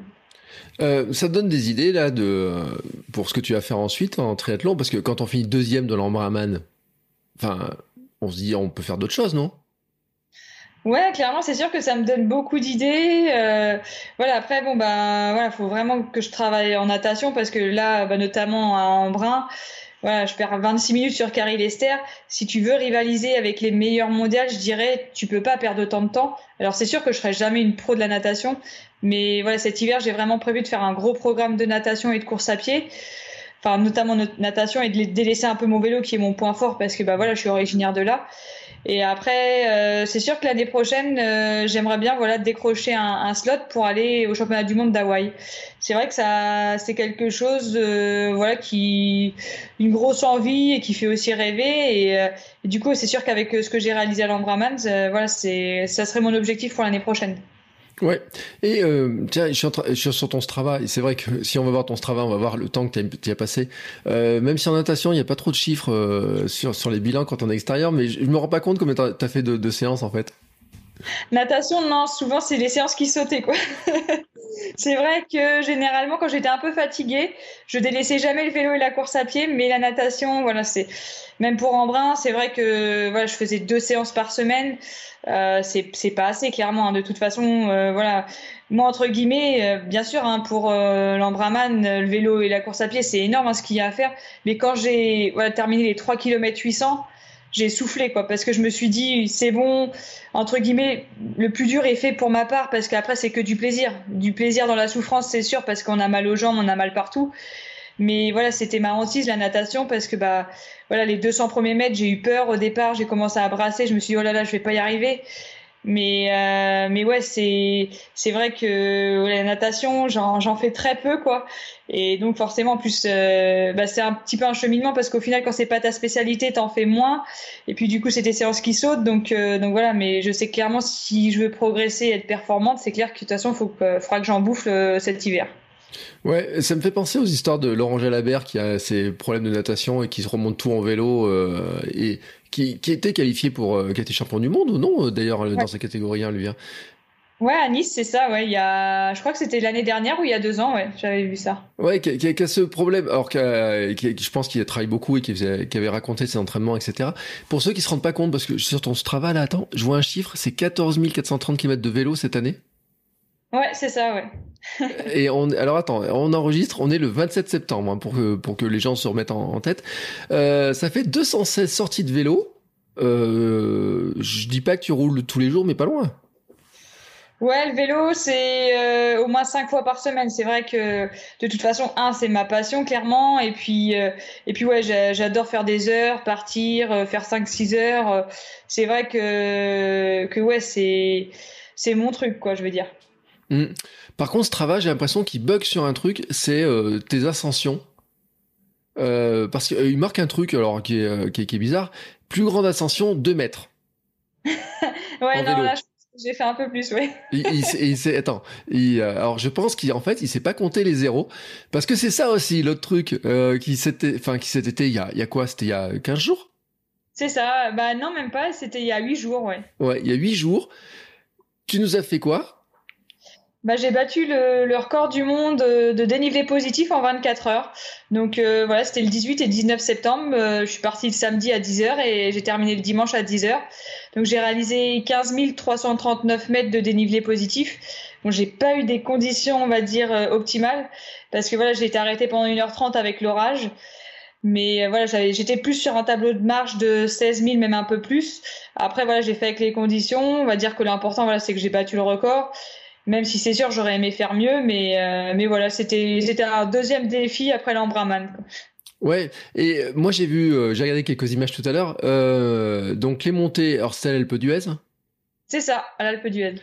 Euh, ça te donne des idées là de pour ce que tu vas faire ensuite en triathlon? Parce que quand on finit deuxième de l'Ambraman, enfin, on se dit on peut faire d'autres choses, non? Ouais, clairement, c'est sûr que ça me donne beaucoup d'idées. Euh, voilà, après, bon, bah, voilà, faut vraiment que je travaille en natation parce que là, bah, notamment à Embrun, voilà, je perds 26 minutes sur Carrie Lester. Si tu veux rivaliser avec les meilleurs mondiales, je dirais, tu peux pas perdre autant de temps. Alors, c'est sûr que je serai jamais une pro de la natation, mais voilà, cet hiver, j'ai vraiment prévu de faire un gros programme de natation et de course à pied. Enfin, notamment notre natation et de délaisser un peu mon vélo qui est mon point fort parce que, bah, voilà, je suis originaire de là. Et après, euh, c'est sûr que l'année prochaine, euh, j'aimerais bien voilà décrocher un, un, slot pour aller au championnat du monde d'Hawaï. C'est vrai que ça, c'est quelque chose, euh, voilà, qui une grosse envie et qui fait aussi rêver. Et, euh, du coup, c'est sûr qu'avec ce que j'ai réalisé à l'Ambramans, euh, voilà, c'est, ça serait mon objectif pour l'année prochaine. Ouais. Et euh, tiens, je suis, en je suis, sur ton Strava. C'est vrai que si on va voir ton Strava, on va voir le temps que tu as, as, passé. Euh, même si en natation, il n'y a pas trop de chiffres euh, sur, sur les bilans quand on est extérieur, mais je, je me rends pas compte combien tu as, fait de, de séances en fait. Natation, non, souvent c'est les séances qui sautaient quoi. c'est vrai que généralement quand j'étais un peu fatiguée, je délaissais jamais le vélo et la course à pied, mais la natation, voilà, c'est même pour Embrun, c'est vrai que voilà, je faisais deux séances par semaine. Euh, c'est pas assez clairement. Hein. De toute façon, euh, voilà. Moi entre guillemets, euh, bien sûr, hein, pour euh, l'Ambraman, le vélo et la course à pied, c'est énorme hein, ce qu'il y a à faire. Mais quand j'ai voilà, terminé les 3 km 800 j'ai soufflé quoi parce que je me suis dit c'est bon entre guillemets le plus dur est fait pour ma part parce qu'après c'est que du plaisir. Du plaisir dans la souffrance c'est sûr parce qu'on a mal aux jambes on a mal partout. Mais voilà c'était ma hantise la natation parce que bah voilà les 200 premiers mètres j'ai eu peur au départ j'ai commencé à brasser je me suis dit oh là là je vais pas y arriver mais euh, mais ouais c'est vrai que la natation j'en fais très peu quoi. Et donc forcément en plus euh, bah, c'est un petit peu un cheminement parce qu'au final quand c'est pas ta spécialité t'en fais moins. Et puis du coup c'est des séances qui sautent. Donc euh, donc voilà. Mais je sais clairement si je veux progresser et être performante c'est clair que de toute façon faut que faudra que j'en bouffe cet hiver. Ouais, ça me fait penser aux histoires de Laurent Jalabert qui a ses problèmes de natation et qui se remonte tout en vélo qui, qui était qualifié pour, euh, qui était champion du monde ou non euh, d'ailleurs ouais. dans sa catégorie 1 lui. Hein. Ouais, à Nice, c'est ça. Ouais, il y a, je crois que c'était l'année dernière ou il y a deux ans. Ouais, j'avais vu ça. Ouais, qui a, ce problème. Alors, que je pense qu'il a travaillé beaucoup et qu'il avait raconté ses entraînements, etc. Pour ceux qui se rendent pas compte, parce que sur ton Strava là, attends, je vois un chiffre, c'est 14 430 km de vélo cette année. Ouais, c'est ça, ouais. et on, alors attends, on enregistre, on est le 27 septembre hein, pour que pour que les gens se remettent en, tête. Euh, ça fait 216 sorties de vélo. Euh, je dis pas que tu roules tous les jours, mais pas loin. Ouais, le vélo, c'est euh, au moins cinq fois par semaine. C'est vrai que de toute façon, un, c'est ma passion clairement, et puis euh, et puis ouais, j'adore faire des heures, partir, euh, faire 5-6 heures. C'est vrai que que ouais, c'est c'est mon truc quoi, je veux dire. Mmh. Par contre, ce travail, j'ai l'impression qu'il bug sur un truc, c'est tes ascensions. parce qu'il marque un truc alors qui est, qui est, qui est bizarre. Plus grande ascension, 2 mètres. ouais, non, là, je j'ai fait un peu plus, oui. il, il, attends, il, euh, alors je pense qu'en fait, il s'est pas compté les zéros. Parce que c'est ça aussi, l'autre truc euh, qui s'était enfin, qui s'était il y a, il y a quoi? C'était il y a 15 jours? C'est ça. Bah non, même pas. C'était il y a 8 jours, ouais. Ouais, il y a 8 jours. Tu nous as fait quoi? Bah, j'ai battu le, le, record du monde de dénivelé positif en 24 heures. Donc euh, voilà, c'était le 18 et 19 septembre. Euh, je suis partie le samedi à 10h et j'ai terminé le dimanche à 10h. Donc j'ai réalisé 15 339 mètres de dénivelé positif. Bon, j'ai pas eu des conditions, on va dire, euh, optimales parce que voilà, j'ai été arrêtée pendant 1h30 avec l'orage. Mais voilà, j'étais plus sur un tableau de marche de 16 000, même un peu plus. Après, voilà, j'ai fait avec les conditions. On va dire que l'important, voilà, c'est que j'ai battu le record même si c'est sûr j'aurais aimé faire mieux mais euh, mais voilà c'était un deuxième défi après l'Ambraman Ouais, et euh, moi j'ai vu, euh, j'ai regardé quelques images tout à l'heure. donc les montées, alors c'est à l'Alpe d'Huez. C'est ça, à l'Alpe d'Huez.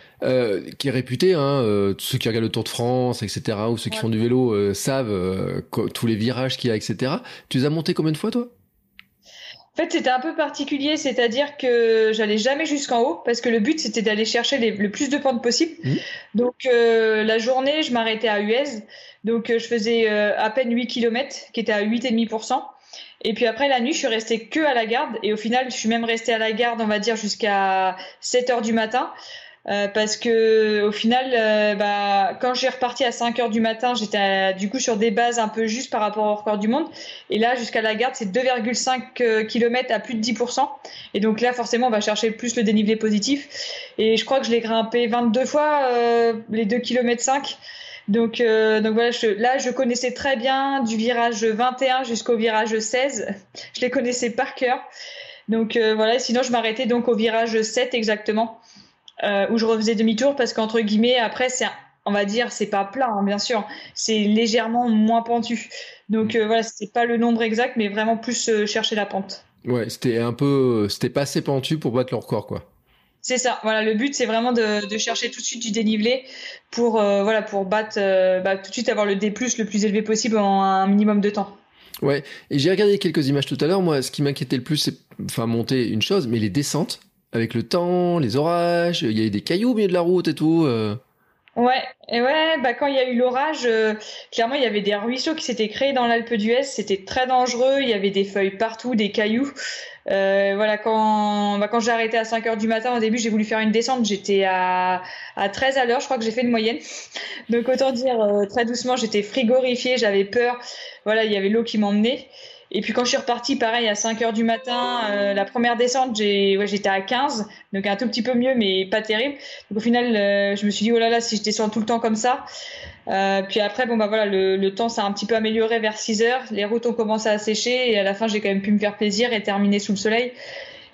qui est réputé, hein, ceux qui regardent le Tour de France, etc., ou ceux qui font du vélo savent tous les virages qu'il y a, etc. Tu les as montés combien de fois toi? En fait, c'était un peu particulier, c'est-à-dire que j'allais jamais jusqu'en haut parce que le but c'était d'aller chercher le plus de pentes possible. Mmh. Donc euh, la journée, je m'arrêtais à Huez, donc euh, je faisais euh, à peine 8 km, qui était à 8,5%. Et puis après la nuit, je suis restée que à la garde et au final, je suis même restée à la garde, on va dire jusqu'à 7 heures du matin. Euh, parce que au final, euh, bah, quand j'ai reparti à 5 heures du matin, j'étais du coup sur des bases un peu justes par rapport au record du monde. Et là, jusqu'à la garde, c'est 2,5 km à plus de 10%. Et donc là, forcément, on va chercher plus le dénivelé positif. Et je crois que je l'ai grimpé 22 fois, euh, les 2 km 5. Donc, donc voilà, je, là, je connaissais très bien du virage 21 jusqu'au virage 16. Je les connaissais par cœur. Donc voilà, sinon je m'arrêtais donc au virage 7 exactement. Euh, où je refaisais demi-tour parce qu'entre guillemets, après, c'est on va dire, c'est pas plat, hein, bien sûr, c'est légèrement moins pentu. Donc euh, voilà, c'est pas le nombre exact, mais vraiment plus euh, chercher la pente. Ouais, c'était un peu, c'était pas assez pentu pour battre le record, quoi. C'est ça. Voilà, le but c'est vraiment de, de, chercher tout de suite du dénivelé pour voilà pour battre bah, tout de suite avoir le D+ le plus élevé possible en un minimum de temps. Ouais, et j'ai regardé quelques images tout à l'heure. Moi, ce qui m'inquiétait le plus, c'est enfin monter une chose, mais les descentes avec le temps, les orages, il y a eu des cailloux au milieu de la route et tout. Euh. Ouais, et ouais, bah quand il y a eu l'orage, euh, clairement il y avait des ruisseaux qui s'étaient créés dans l'Alpe d'Huez, c'était très dangereux, il y avait des feuilles partout, des cailloux. Euh, voilà, quand, bah, quand j'ai arrêté à 5 heures du matin, au début j'ai voulu faire une descente, j'étais à, à 13 à l'heure, je crois que j'ai fait une moyenne. Donc autant dire très doucement, j'étais frigorifiée, j'avais peur. Voilà, il y avait l'eau qui m'emmenait. Et puis quand je suis repartie, pareil, à 5 heures du matin, euh, la première descente, j'ai, ouais, j'étais à 15, donc un tout petit peu mieux, mais pas terrible. Donc au final, euh, je me suis dit, oh là là, si je descends tout le temps comme ça. Euh, puis après, bon bah voilà, le, temps s'est un petit peu amélioré vers 6 heures, les routes ont commencé à sécher, et à la fin, j'ai quand même pu me faire plaisir et terminer sous le soleil.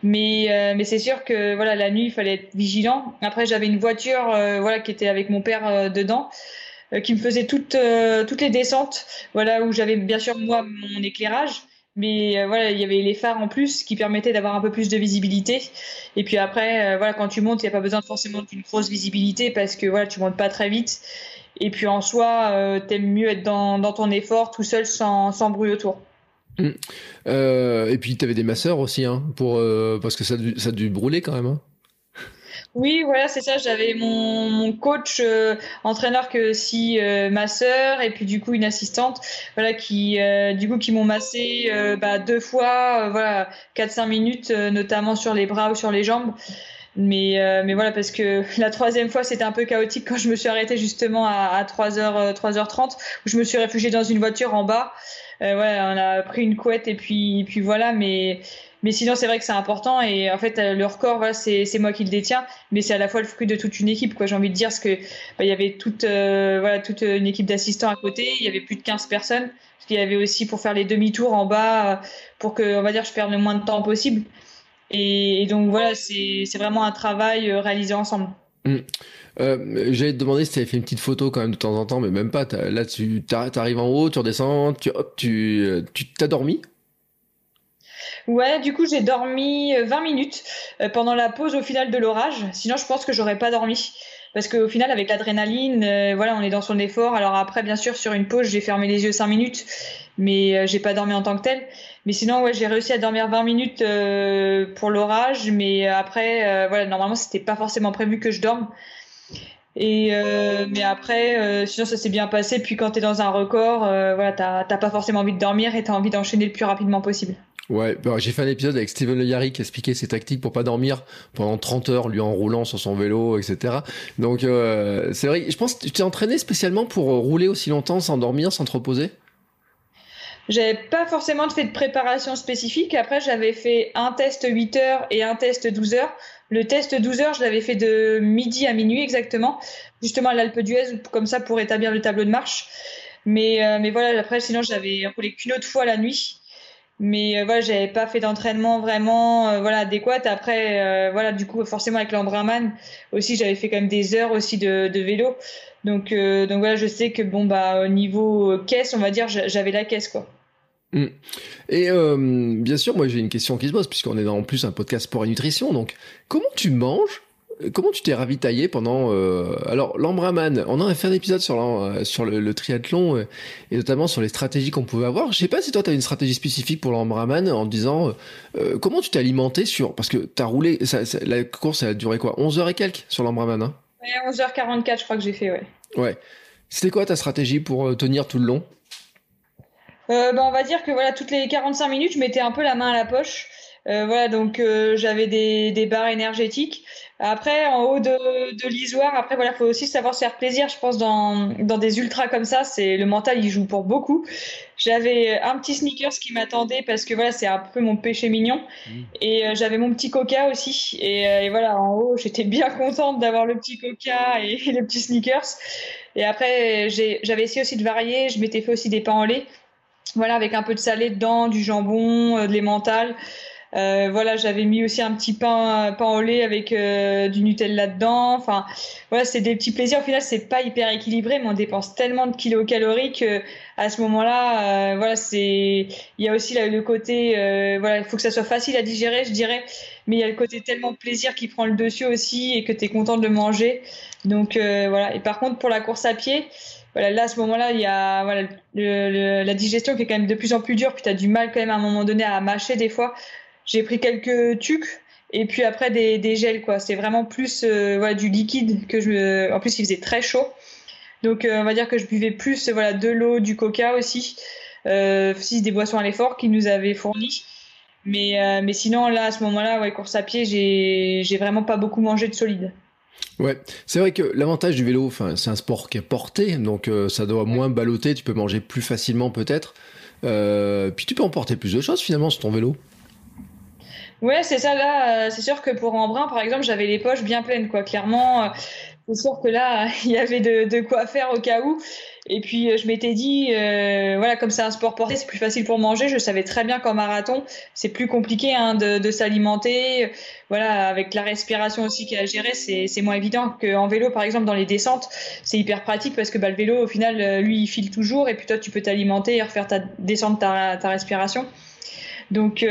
Mais, mais c'est sûr que voilà, la nuit, il fallait être vigilant. Après, j'avais une voiture voilà, qui était avec mon père dedans. Qui me faisait toutes toutes les descentes, voilà où j'avais bien sûr moi mon éclairage, mais euh, voilà il y avait les phares en plus qui permettaient d'avoir un peu plus de visibilité. Et puis après voilà quand tu montes il n'y a pas besoin forcément d'une grosse visibilité parce que voilà tu montes pas très vite. Et puis en soi, euh, t'aimes mieux être dans, ton effort tout seul sans, bruit autour. Euh, et puis tu avais des masseurs aussi, hein, pour, parce que ça, ça a dû brûler quand même. Hein. Oui, voilà, c'est ça. J'avais mon, mon coach euh, entraîneur que aussi euh, ma sœur et puis du coup une assistante, voilà, qui euh, du coup qui m'ont massé bah, deux fois, voilà, 4-5 minutes, notamment sur les bras ou sur les jambes. Mais, euh, mais voilà, parce que la troisième fois, c'était un peu chaotique quand je me suis arrêtée justement à, 3h, 3h30, où je me suis réfugiée dans une voiture en bas. Euh, on a pris une couette et puis, puis voilà, mais, mais sinon, c'est vrai que c'est important. Et en fait, le record, c'est, moi qui le détiens, mais c'est à la fois le fruit de toute une équipe, quoi. J'ai envie de dire, parce que bah, y avait toute, euh, voilà, toute une équipe d'assistants à côté, il y avait plus de 15 personnes. Parce qu'il y avait aussi pour faire les demi-tours en bas, pour que, on va dire, je perde le moins de temps possible. Et, donc voilà, c'est vraiment un travail euh, réalisé ensemble. Euh, J'allais te demander si tu avais fait une petite photo quand même de temps en temps, mais même pas. Là, tu arrives en haut, tu redescends, tu, hop, tu t'as dormi? Ouais, du coup, j'ai dormi 20 euh, minutes euh, pendant la pause au final de l'orage. Sinon, je pense que j'aurais pas dormi. Parce qu'au final, avec l'adrénaline, voilà, on est dans son effort. Alors après, bien sûr, sur une pause, j'ai fermé les yeux 5 minutes, mais j'ai pas dormi en tant que tel. Mais sinon, ouais, j'ai réussi à dormir 20 minutes euh, pour l'orage, mais après, euh, voilà, normalement, c'était pas forcément prévu que je dorme. Et euh, mais après, sinon ça s'est bien passé. Puis quand tu es dans un record, voilà, t'as pas forcément envie de dormir et t'as envie d'enchaîner le plus rapidement possible. Ouais, bah, j'ai fait un épisode avec Steven Le Yari qui expliquait ses tactiques pour pas dormir pendant 30 heures, lui en roulant sur son vélo, etc. Donc c'est vrai, je pense que tu t'es entraîné spécialement pour rouler aussi longtemps sans dormir, sans te reposer j'avais pas forcément fait de préparation spécifique. Après, j'avais fait un test 8 heures et un test 12 heures. Le test 12 heures, je l'avais fait de midi à minuit exactement, justement à l'Alpe d'Huez, comme ça pour établir le tableau de marche. Mais, euh, mais voilà, après, sinon, j'avais roulé qu'une autre fois la nuit. Mais euh, voilà, j'avais pas fait d'entraînement vraiment euh, voilà adéquat. Après, voilà, du coup, forcément avec l'Embraman aussi, j'avais fait quand même des heures aussi de, de vélo. Donc, euh, donc voilà, je sais que bon bah au niveau caisse, on va dire, j'avais la caisse quoi. Mm. Et euh, bien sûr, moi j'ai une question qui se pose puisqu'on est dans en plus un podcast sport et nutrition. Donc, comment tu manges Comment tu t'es ravitaillé pendant euh, alors l'Ambraman On a fait un épisode sur sur le, triathlon et notamment sur les stratégies qu'on pouvait avoir. Je sais pas si toi tu as une stratégie spécifique pour l'Ambraman en disant comment tu t'es alimenté sur parce que tu as roulé la course elle a duré quoi 11 heures et quelques sur l'Ambraman hein? 11h44, je crois que j'ai fait, ouais. Ouais. C'était quoi ta stratégie pour euh, tenir tout le long? Euh, bah, On va dire que voilà, toutes les 45 minutes, je mettais un peu la main à la poche. Euh, voilà, donc euh, j'avais des, des, barres énergétiques. Après, en haut de, de l'isoire, après voilà, faut aussi savoir se faire plaisir. Je pense dans, dans des ultras comme ça, c'est le mental, il joue pour beaucoup. J'avais un petit sneakers qui m'attendait parce que voilà, c'est un peu mon péché mignon. Mmh. Et euh, j'avais mon petit coca aussi. Et, et voilà, en haut, j'étais bien contente d'avoir le petit coca et, et les petits sneakers. Et après, j'avais essayé aussi de varier. Je m'étais fait aussi des pains au lait. Voilà, avec un peu de salé dedans, du jambon, de l'emmental. Euh, voilà, j'avais mis aussi un petit pain, pain au lait avec euh, du Nutella dedans. Enfin, voilà, c'est des petits plaisirs. Au final, c'est pas hyper équilibré, mais on dépense tellement de kilocalories que à ce moment-là, euh, voilà, c'est. Il y a aussi le côté, voilà, il faut que ça soit facile à digérer, je dirais. Mais il y a le côté tellement plaisir qui prend le dessus aussi et que tu es content de le manger. Donc voilà. Et par contre, pour la course à pied. Voilà, là, à ce moment-là, il y a voilà, la digestion qui est quand même de plus en plus dure, puis tu as du mal quand même à un moment donné à mâcher des fois. J'ai pris quelques tucs et puis après des, gels quoi. C'est vraiment plus euh, du liquide que je. En plus, il faisait très chaud, donc euh, on va dire que je buvais plus voilà de l'eau, du coca aussi, euh, aussi des boissons à l'effort qu'ils nous avaient fournies. Mais euh, mais sinon là à ce moment-là, ouais, course à pied, j'ai vraiment pas beaucoup mangé de solide. Ouais, c'est vrai que l'avantage du vélo, c'est un sport qui est porté, donc ça doit moins balloter, tu peux manger plus facilement peut-être. puis tu peux emporter plus de choses finalement sur ton vélo. Ouais, c'est ça. Là, euh, c'est sûr que pour Embrun, par exemple, j'avais les poches bien pleines, quoi. Clairement, euh, c'est sûr que là, il y avait de, de, quoi faire au cas où. Et puis, euh, je m'étais dit, voilà, comme c'est un sport porté, c'est plus facile pour manger. Je savais très bien qu'en marathon, c'est plus compliqué hein, de, de s'alimenter. Voilà, avec la respiration aussi qui est à gérer, c'est moins évident qu'en vélo, par exemple, dans les descentes, c'est hyper pratique parce que bah, le vélo, au final, lui, il file toujours. Et puis toi, tu peux t'alimenter et refaire ta descente ta, ta respiration. Donc,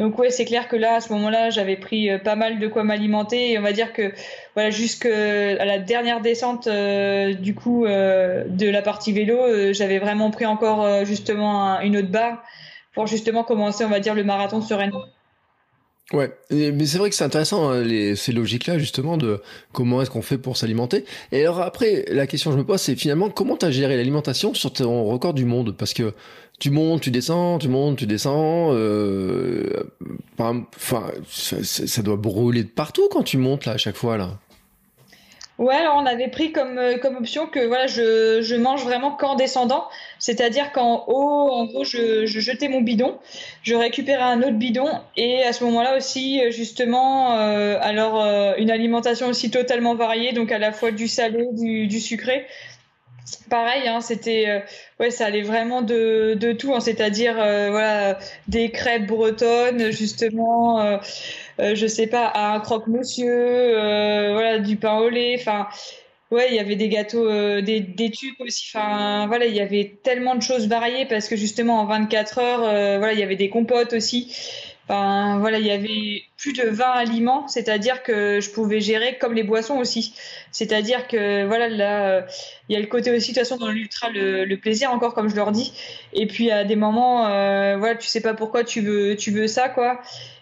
donc ouais, c'est clair que là, à ce moment-là, j'avais pris euh, pas mal de quoi m'alimenter et on va dire que voilà, jusqu'à la dernière descente euh, du coup de la partie vélo, j'avais vraiment pris encore justement une autre barre pour justement commencer, on va dire, le marathon sereinement. Ouais, mais c'est vrai que c'est intéressant hein, les, ces logiques-là justement de comment est-ce qu'on fait pour s'alimenter. Et alors après, la question que je me pose, c'est finalement comment tu as géré l'alimentation sur ton record du monde? Parce que tu montes, tu descends, tu montes, tu descends. Euh, enfin, ça, doit brûler de partout quand tu montes là à chaque fois là. Ouais, alors on avait pris comme, euh, comme option que voilà, je, je mange vraiment qu'en descendant, c'est-à-dire qu'en haut, en gros, je, je, jetais mon bidon, je récupérais un autre bidon et à ce moment-là aussi, justement, euh, alors euh, une alimentation aussi totalement variée, donc à la fois du salé, du, du sucré. Pareil, hein, c'était euh, ouais, ça allait vraiment de, tout, hein, c'est-à-dire voilà des crêpes bretonnes justement euh, je sais pas, à un croque-monsieur, euh, voilà, du pain au lait, enfin. Ouais, il y avait des gâteaux, euh, des, des, tubes aussi. Enfin, voilà, il y avait tellement de choses variées parce que justement en 24 heures, voilà, il y avait des compotes aussi. Enfin, voilà, il y avait plus de 20 aliments, c'est-à-dire que je pouvais gérer comme les boissons aussi. C'est-à-dire que voilà, là, il y a le côté aussi de toute façon dans l'ultra le, plaisir encore comme je leur dis. Et puis à des moments, voilà, tu sais pas pourquoi tu veux, tu veux ça quoi.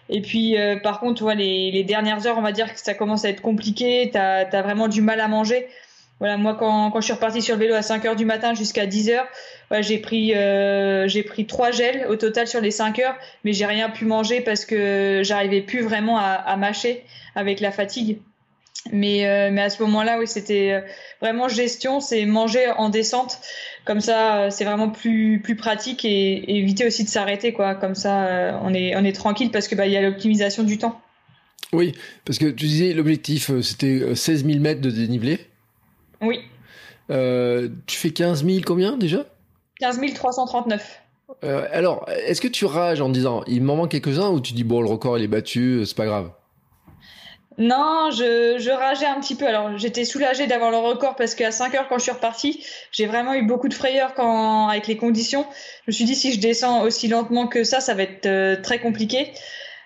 Et puis, euh, par contre, vois, les, les, dernières heures, on va dire que ça commence à être compliqué. Tu as, vraiment du mal à manger. Voilà, moi, quand, je suis repartie sur le vélo à 5 heures du matin jusqu'à 10 heures, j'ai pris, euh, pris trois gels au total sur les 5 heures, mais j'ai rien pu manger parce que j'arrivais plus vraiment à, mâcher avec la fatigue. Mais, euh, mais à ce moment-là, oui, c'était euh, vraiment gestion, c'est manger en descente. Comme ça, c'est vraiment plus, plus pratique et, éviter aussi de s'arrêter. Comme ça, on est, on est tranquille parce que bah, y a l'optimisation du temps. Oui, parce que tu disais l'objectif, c'était 16 000 mètres de dénivelé. Oui. tu fais 15 000 combien déjà? 15 339. alors, est-ce que tu rages en disant il m'en manque quelques-uns ou tu dis bon, le record il est battu, c'est pas grave? Non, je, je, rageais un petit peu. Alors, j'étais soulagée d'avoir le record parce qu'à 5 heures, quand je suis repartie, j'ai vraiment eu beaucoup de frayeur quand, avec les conditions. Je me suis dit, si je descends aussi lentement que ça, ça va être euh, très compliqué.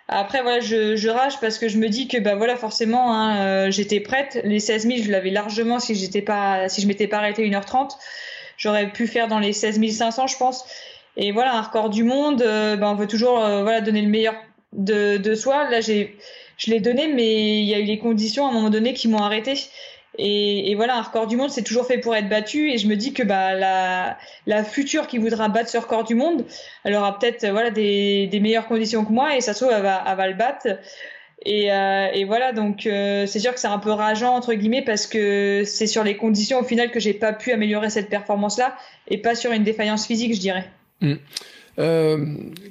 Après, voilà, je, je, rage parce que je me dis que, bah voilà, forcément, hein, euh, j'étais prête. Les 16 000, je l'avais largement si j'étais pas, si je m'étais pas arrêtée 1h30. J'aurais pu faire dans les 16 500, je pense. Et voilà, un record du monde, euh, ben, on veut toujours, voilà, donner le meilleur de, de soi. Là, j'ai, je l'ai donné, mais il y a eu les conditions à un moment donné qui m'ont arrêté. Et, voilà, un record du monde, c'est toujours fait pour être battu. Et je me dis que bah, la, future qui voudra battre ce record du monde, elle aura peut-être voilà, des, meilleures conditions que moi et ça se trouve, elle va, le battre. Et, euh, voilà, donc euh, c'est sûr que c'est un peu rageant, entre guillemets, parce que c'est sur les conditions au final que j'ai pas pu améliorer cette performance-là et pas sur une défaillance physique, je dirais. Mmh. Euh,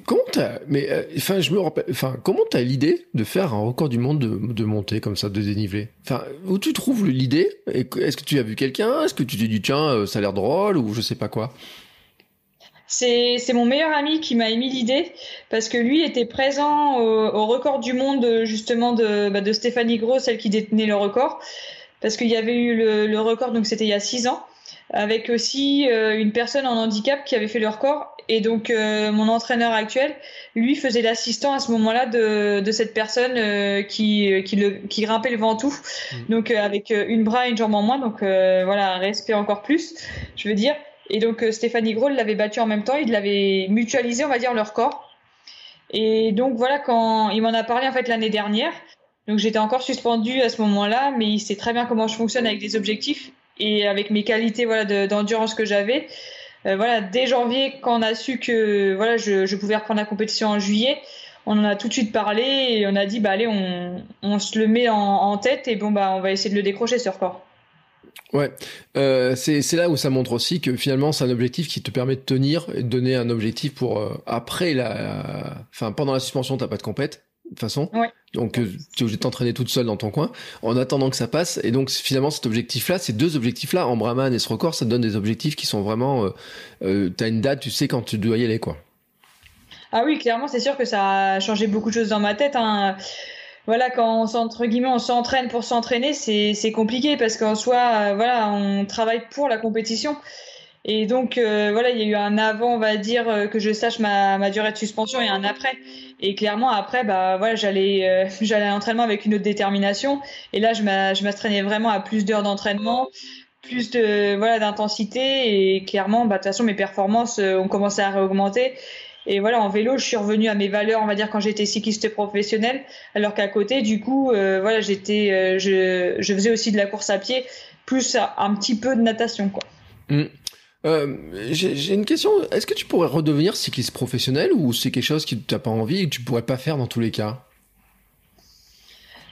comment t'as, mais euh, enfin, je me rappelle, enfin, comment t'as l'idée de faire un record du monde de, de montée comme ça, de dénivelé? Enfin, où tu trouves l'idée? Est-ce que tu as vu quelqu'un? Est-ce que tu t'es dit tiens, euh, ça a l'air drôle ou je sais pas quoi? C'est, mon meilleur ami qui m'a émis l'idée parce que lui était présent au, record du monde justement de, bah, de Stéphanie Gros, celle qui détenait le record, parce qu'il y avait eu le, le record, donc c'était il y a six ans avec aussi une personne en handicap qui avait fait le record et donc, euh, mon entraîneur actuel, lui, faisait l'assistant à ce moment-là de, de cette personne euh, qui, euh, qui, le, qui grimpait le Ventoux. Mmh. Donc, avec une bras et une jambe en moins. Donc, voilà, un respect encore plus, je veux dire. Et donc, Stéphanie Gros l'avait battu en même temps. Il l'avait mutualisé, on va dire, leur corps. Et donc, voilà, quand il m'en a parlé, en fait, l'année dernière. Donc, j'étais encore suspendue à ce moment-là, mais il sait très bien comment je fonctionne avec des objectifs et avec mes qualités d'endurance que j'avais. Euh, voilà, dès janvier, quand on a su que voilà, je, pouvais reprendre la compétition en juillet, on en a tout de suite parlé et on a dit bah allez, on, se le met en, tête et bon bah on va essayer de le décrocher ce record. Ouais, euh, c'est là où ça montre aussi que finalement c'est un objectif qui te permet de tenir et de donner un objectif pour euh, après la, enfin pendant la suspension t'as pas de compète toute façon. Donc euh, tu es obligé de t'entraîner toute seule dans ton coin en attendant que ça passe. Et donc finalement cet objectif-là, ces deux objectifs-là, en Brahman et ce record, ça te donne des objectifs qui sont vraiment... Euh, euh, tu as une date, tu sais quand tu dois y aller. quoi. Ah oui, clairement, c'est sûr que ça a changé beaucoup de choses dans ma tête. Hein. Voilà, quand on, entre guillemets, on s'entraîne pour s'entraîner, c'est compliqué parce qu'en soi, voilà, on travaille pour la compétition. Et donc, euh, voilà, il y a eu un avant, on va dire, euh, que je sache ma, ma, durée de suspension et un après. Et clairement, après, bah, voilà, j'allais, euh, j'allais à l'entraînement avec une autre détermination. Et là, je m'astreignais vraiment à plus d'heures d'entraînement, plus de, voilà, d'intensité. Et clairement, bah, de toute façon, mes performances ont commencé à réaugmenter. Et voilà, en vélo, je suis revenue à mes valeurs, on va dire, quand j'étais cycliste professionnel, alors qu'à côté, du coup, euh, voilà, j'étais, euh, je, je, faisais aussi de la course à pied, plus un petit peu de natation, quoi. Mmh. Euh, J'ai une question. Est-ce que tu pourrais redevenir cycliste professionnel ou c'est quelque chose qui t'as pas envie et que tu pourrais pas faire dans tous les cas?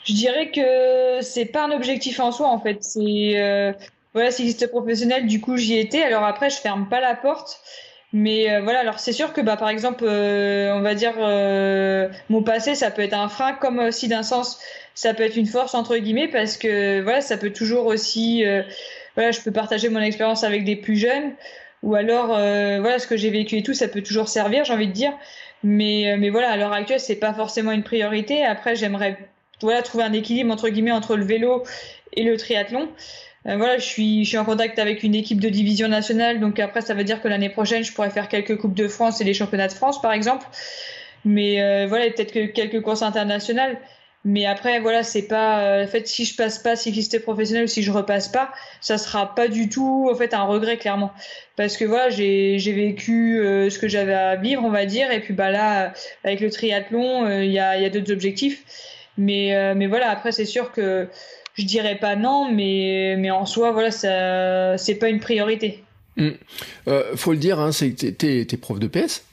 Je dirais que c'est pas un objectif en soi en fait. C'est euh, voilà cycliste professionnel. Du coup j'y étais. Alors après je ferme pas la porte. Mais euh, voilà, alors c'est sûr que bah, par exemple, euh, on va dire mon passé, ça peut être un frein, comme aussi d'un sens, ça peut être une force entre guillemets, parce que voilà, ça peut toujours aussi, je peux partager mon expérience avec des plus jeunes, ou alors voilà, ce que j'ai vécu et tout, ça peut toujours servir, j'ai envie de dire. Mais mais voilà, à l'heure actuelle, c'est pas forcément une priorité. Après, j'aimerais voilà trouver un équilibre entre guillemets entre le vélo et le triathlon. Euh, voilà, je suis, je suis en contact avec une équipe de division nationale, donc après ça veut dire que l'année prochaine je pourrais faire quelques coupes de France et les championnats de France par exemple. Mais euh, voilà, peut-être que quelques courses internationales. Mais après, voilà, c'est pas. Euh, en fait, si je passe pas cycliste professionnel si je repasse pas, ça sera pas du tout, en fait, un regret clairement. Parce que voilà, j'ai vécu ce que j'avais à vivre, on va dire, et puis bah là, avec le triathlon, il y a y a d'autres objectifs. Mais mais voilà, après c'est sûr que je dirais pas non, mais, mais en soi, voilà, ça, c'est pas une priorité. Euh, faut le dire, hein, t'es prof de PS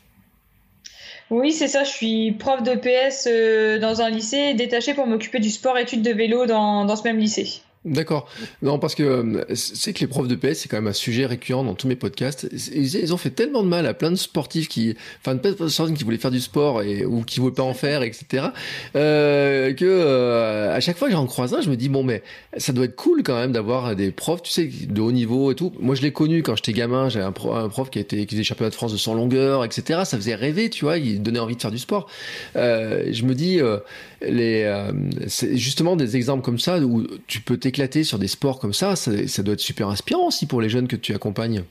Oui, c'est ça, je suis prof de PS euh, dans un lycée détaché pour m'occuper du sport-études de vélo dans, dans ce même lycée. D'accord. Non, parce que euh, c'est que les profs de PS, c'est quand même un sujet récurrent dans tous mes podcasts. Ils, ont fait tellement de mal à plein de sportifs qui, enfin, de personnes qui voulaient faire du sport et ou qui voulaient pas en faire, etc. Euh, que euh, à chaque fois que j'en croise un, je me dis bon, mais ça doit être cool quand même d'avoir des profs, tu sais, de haut niveau et tout. Moi, je l'ai connu quand j'étais gamin. J'avais un, prof qui était qui faisait championnat de France de 100 longueur, etc. Ça faisait rêver, tu vois. Il donnait envie de faire du sport. Je me dis les, c'est justement des exemples comme ça où tu peux t'éclater sur des sports comme ça, ça, doit être super inspirant aussi pour les jeunes que tu accompagnes.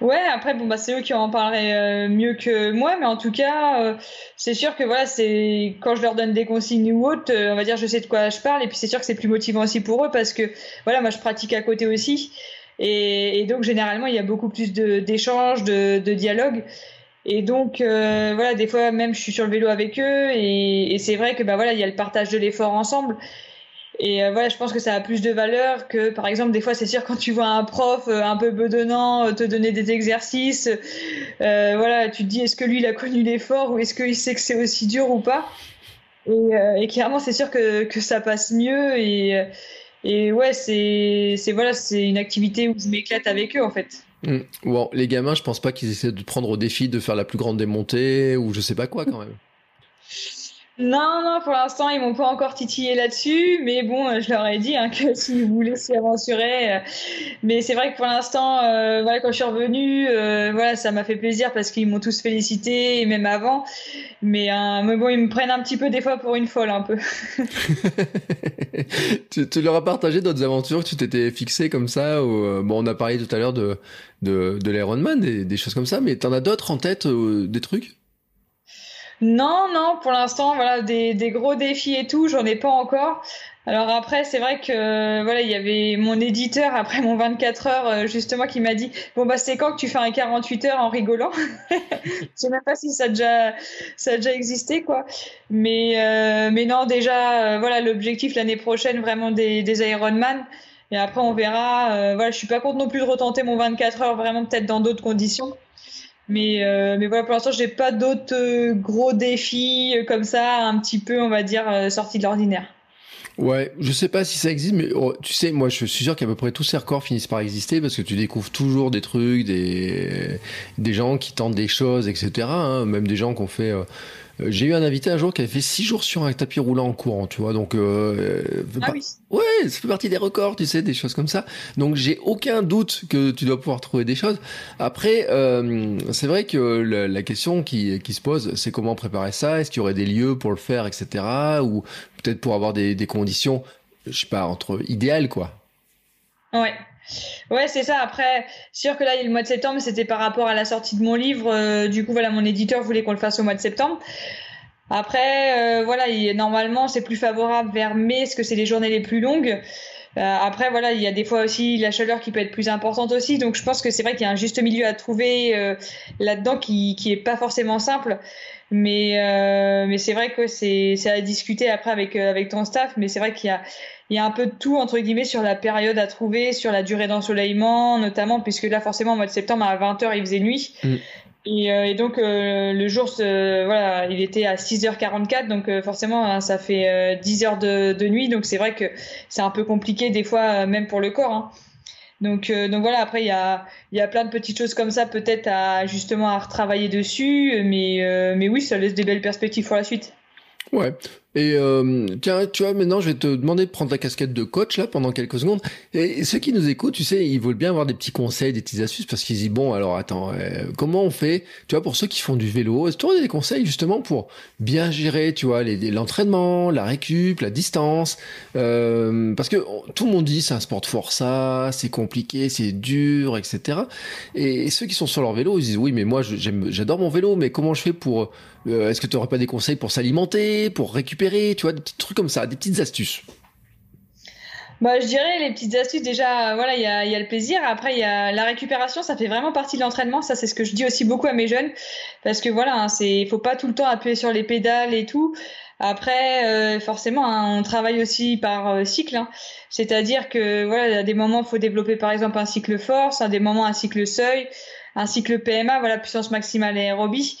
Ouais, après bon bah c'est eux qui en parleraient euh, mieux que moi, mais en tout cas euh, c'est sûr que voilà c'est quand je leur donne des consignes ou autres, on va dire je sais de quoi je parle et puis c'est sûr que c'est plus motivant aussi pour eux parce que voilà moi je pratique à côté aussi et, donc généralement il y a beaucoup plus d'échanges, de, de, de dialogue et donc euh, voilà, des fois même je suis sur le vélo avec eux et, et c'est vrai que bah voilà, il y a le partage de l'effort ensemble. Et euh, voilà, je pense que ça a plus de valeur que par exemple des fois c'est sûr quand tu vois un prof euh, un peu bedonnant te donner des exercices, voilà, tu te dis est-ce que lui il a connu l'effort ou est-ce qu'il sait que c'est aussi dur ou pas? Et, clairement c'est sûr que, que ça passe mieux et et ouais c'est voilà une activité où je m'éclate avec eux en fait. Mm. Bon, les gamins, je pense pas qu'ils essaient de prendre au défi de faire la plus grande démontée ou je sais pas quoi quand même. Non, non, pour l'instant, ils m'ont pas encore titillé là-dessus, mais bon, euh, je leur ai dit hein, que s'ils voulaient s'y aventurer. Euh, mais c'est vrai que pour l'instant, euh, voilà, quand je suis revenue, voilà, ça m'a fait plaisir parce qu'ils m'ont tous félicité, et même avant. Mais, bon, ils me prennent un petit peu des fois pour une folle, un peu. tu, leur as partagé d'autres aventures que tu t'étais fixé comme ça Bon, on a parlé tout à l'heure de, de, de l'Ironman, des, des choses comme ça, mais t'en as d'autres en tête, des trucs? Non, non, pour l'instant, voilà, des, des, gros défis et tout, j'en ai pas encore. Alors après, c'est vrai que voilà, il y avait mon éditeur après mon 24 heures euh, justement qui m'a dit bon bah c'est quand que tu fais un 48 heures en rigolant. Je sais même pas si ça a déjà ça a déjà existé quoi. Mais euh, mais non déjà euh, voilà l'objectif l'année prochaine vraiment des des Ironman. Et après on verra. voilà, je suis pas contre non plus de retenter mon 24 heures vraiment peut-être dans d'autres conditions. Mais, euh, mais voilà, pour l'instant, j'ai pas d'autres euh, gros défis euh, comme ça, un petit peu, on va dire, sortis de l'ordinaire. Ouais, je sais pas si ça existe, mais oh, tu sais, moi je suis sûr qu'à peu près tous ces records finissent par exister parce que tu découvres toujours des trucs, des, des gens qui tentent des choses, etc. Hein, même des gens qui ont fait. J'ai eu un invité un jour qui avait fait 6 jours sur un tapis roulant en courant, tu vois. Donc, euh, ah oui. ouais, ça fait partie des records, tu sais, des choses comme ça. Donc, j'ai aucun doute que tu dois pouvoir trouver des choses. Après, euh, c'est vrai que la, question qui, qui se pose, c'est comment préparer ça? Est-ce qu'il y aurait des lieux pour le faire, etc. Ou peut-être pour avoir des, des conditions, je sais pas, entre idéales, quoi. Ouais. Ouais, c'est ça. Après, sûr que là, le mois de septembre, c'était par rapport à la sortie de mon livre. Euh, du coup, voilà, mon éditeur voulait qu'on le fasse au mois de septembre. Après, euh, voilà, normalement, c'est plus favorable vers mai, parce que c'est les journées les plus longues. après, voilà, il y a des fois aussi la chaleur qui peut être plus importante aussi. Donc, je pense que c'est vrai qu'il y a un juste milieu à trouver là-dedans qui, qui est pas forcément simple. Mais, mais c'est vrai que c'est à discuter après avec, avec ton staff. Mais c'est vrai qu'il y a, il y a un peu de tout entre guillemets sur la période à trouver, sur la durée d'ensoleillement notamment, puisque là forcément au mois de septembre à 20h il faisait nuit. Mm. Et, euh, et, donc euh, le jour, voilà, il était à 6h44, donc euh, forcément hein, ça fait 10 heures de, de nuit, donc c'est vrai que c'est un peu compliqué des fois, même pour le corps. Hein. Donc, donc voilà, après il y a, y a plein de petites choses comme ça peut-être à justement à retravailler dessus, mais, mais oui, ça laisse des belles perspectives pour la suite. Ouais, et euh, tiens, tu vois, maintenant, je vais te demander de prendre la casquette de coach là pendant quelques secondes. Et ceux qui nous écoutent, tu sais, ils veulent bien avoir des petits conseils, des petites astuces parce qu'ils disent bon, alors attends, euh, comment on fait Tu vois, pour ceux qui font du vélo, est-ce que tu as des conseils justement pour bien gérer, tu vois, l'entraînement, la récup, la distance euh, Parce que tout le monde dit c'est un sport de forçat, c'est compliqué, c'est dur, etc. Et, ceux qui sont sur leur vélo, ils disent oui, mais moi, j'adore mon vélo, mais comment je fais pour euh, Est-ce que tu n'aurais pas des conseils pour s'alimenter, pour récupérer tu vois, des petits trucs comme ça, des petites astuces. Bah, je dirais les petites astuces déjà voilà il y a, le plaisir. Après il y a la récupération ça fait vraiment partie de l'entraînement. Ça c'est ce que je dis aussi beaucoup à mes jeunes. Parce que voilà hein, c'est faut pas tout le temps appuyer sur les pédales et tout. Après euh, forcément hein, on travaille aussi par euh, cycle hein. c'est-à-dire que voilà à des moments il faut développer par exemple un cycle force à des moments un cycle seuil un cycle PMA voilà puissance maximale aérobie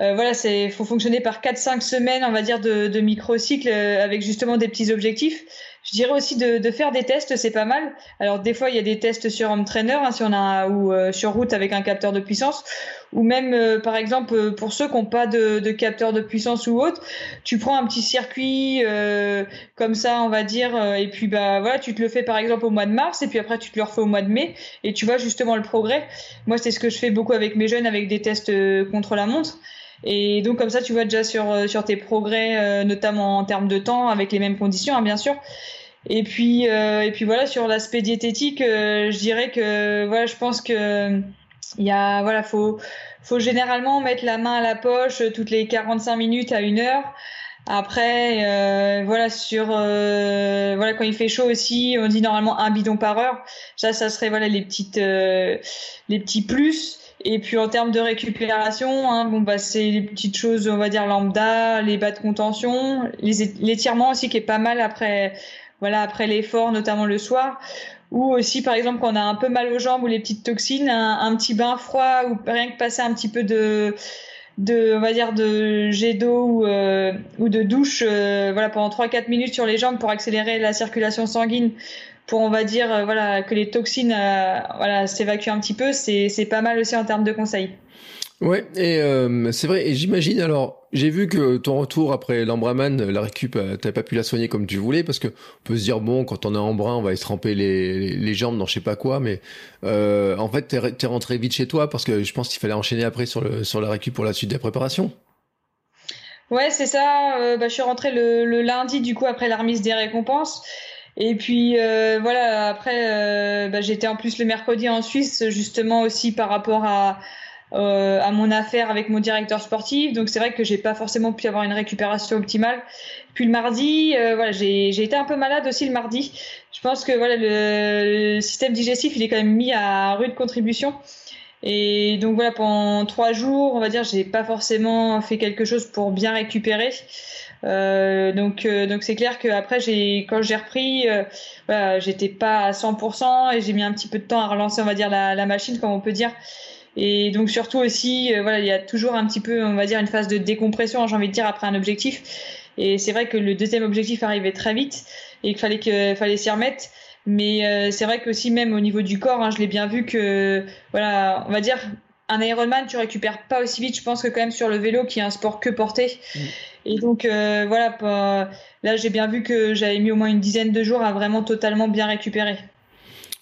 euh, voilà, c'est faut fonctionner par 4-5 semaines, on va dire, de, de micro-cycles euh, avec justement des petits objectifs. Je dirais aussi de, de faire des tests, c'est pas mal. Alors des fois, il y a des tests sur home trainer, hein, si on a ou euh, sur route avec un capteur de puissance, ou même par exemple pour ceux qui n'ont pas de, de, capteur de puissance ou autre, tu prends un petit circuit comme ça, on va dire, et puis bah voilà, tu te le fais par exemple au mois de mars, et puis après tu te le refais au mois de mai, et tu vois justement le progrès. Moi, c'est ce que je fais beaucoup avec mes jeunes, avec des tests contre la montre. Et donc comme ça, tu vois déjà sur, euh, sur tes progrès, euh, notamment en termes de temps, avec les mêmes conditions, hein, bien sûr. Et puis, euh, et puis voilà, sur l'aspect diététique, je dirais que voilà, je pense que il y a voilà, faut faut généralement mettre la main à la poche toutes les 45 minutes à une heure. Après, voilà sur voilà quand il fait chaud aussi, on dit normalement un bidon par heure. Ça, ça serait voilà les petites les petits plus. Et puis en termes de récupération, hein, bon bah c'est les petites choses, on va dire lambda, les bas de contention, l'étirement aussi qui est pas mal après, voilà après l'effort, notamment le soir. Ou aussi par exemple quand on a un peu mal aux jambes ou les petites toxines, un, petit bain froid ou rien que passer un petit peu de de on va dire de jet d'eau ou, euh, ou de douche euh, voilà pendant 3 4 minutes sur les jambes pour accélérer la circulation sanguine pour on va dire euh, voilà que les toxines euh, voilà s'évacuent un petit peu, c'est pas mal aussi en termes de conseils. Ouais, et euh, c'est vrai. Et j'imagine alors, j'ai vu que ton retour après l'embraman, la récup, t'as pas pu la soigner comme tu voulais parce que on peut se dire bon, quand on est en brun, on va se tremper les, les, jambes dans je sais pas quoi, mais euh, en fait, t'es es rentré vite chez toi parce que je pense qu'il fallait enchaîner après sur le sur la récup pour la suite des préparations. Ouais, c'est ça. bah, je suis rentré le, le lundi du coup après la remise des récompenses. Et puis euh, voilà, après, euh, bah, j'étais en plus le mercredi en Suisse, justement aussi par rapport à, euh, à mon affaire avec mon directeur sportif. Donc c'est vrai que j'ai pas forcément pu avoir une récupération optimale. Puis le mardi, voilà, j'ai été un peu malade aussi le mardi. Je pense que voilà, le, le, système digestif, il est quand même mis à rude contribution. Et donc voilà, pendant trois jours, on va dire, j'ai pas forcément fait quelque chose pour bien récupérer. Euh, donc euh, donc c'est clair que après j'ai quand j'ai repris euh, voilà, j'étais pas à 100% et j'ai mis un petit peu de temps à relancer on va dire la, la machine comme on peut dire. Et donc surtout aussi euh, voilà il y a toujours un petit peu on va dire une phase de décompression j'ai envie de dire après un objectif. Et c'est vrai que le deuxième objectif arrivait très vite et qu'il fallait que fallait s'y remettre. Mais c'est vrai que aussi même au niveau du corps hein, je l'ai bien vu que voilà on va dire un Ironman, tu récupères pas aussi vite, je pense que quand même sur le vélo, qui est un sport que porté. Mm. Et donc euh, voilà, là j'ai bien vu que j'avais mis au moins une dizaine de jours à vraiment totalement bien récupérer.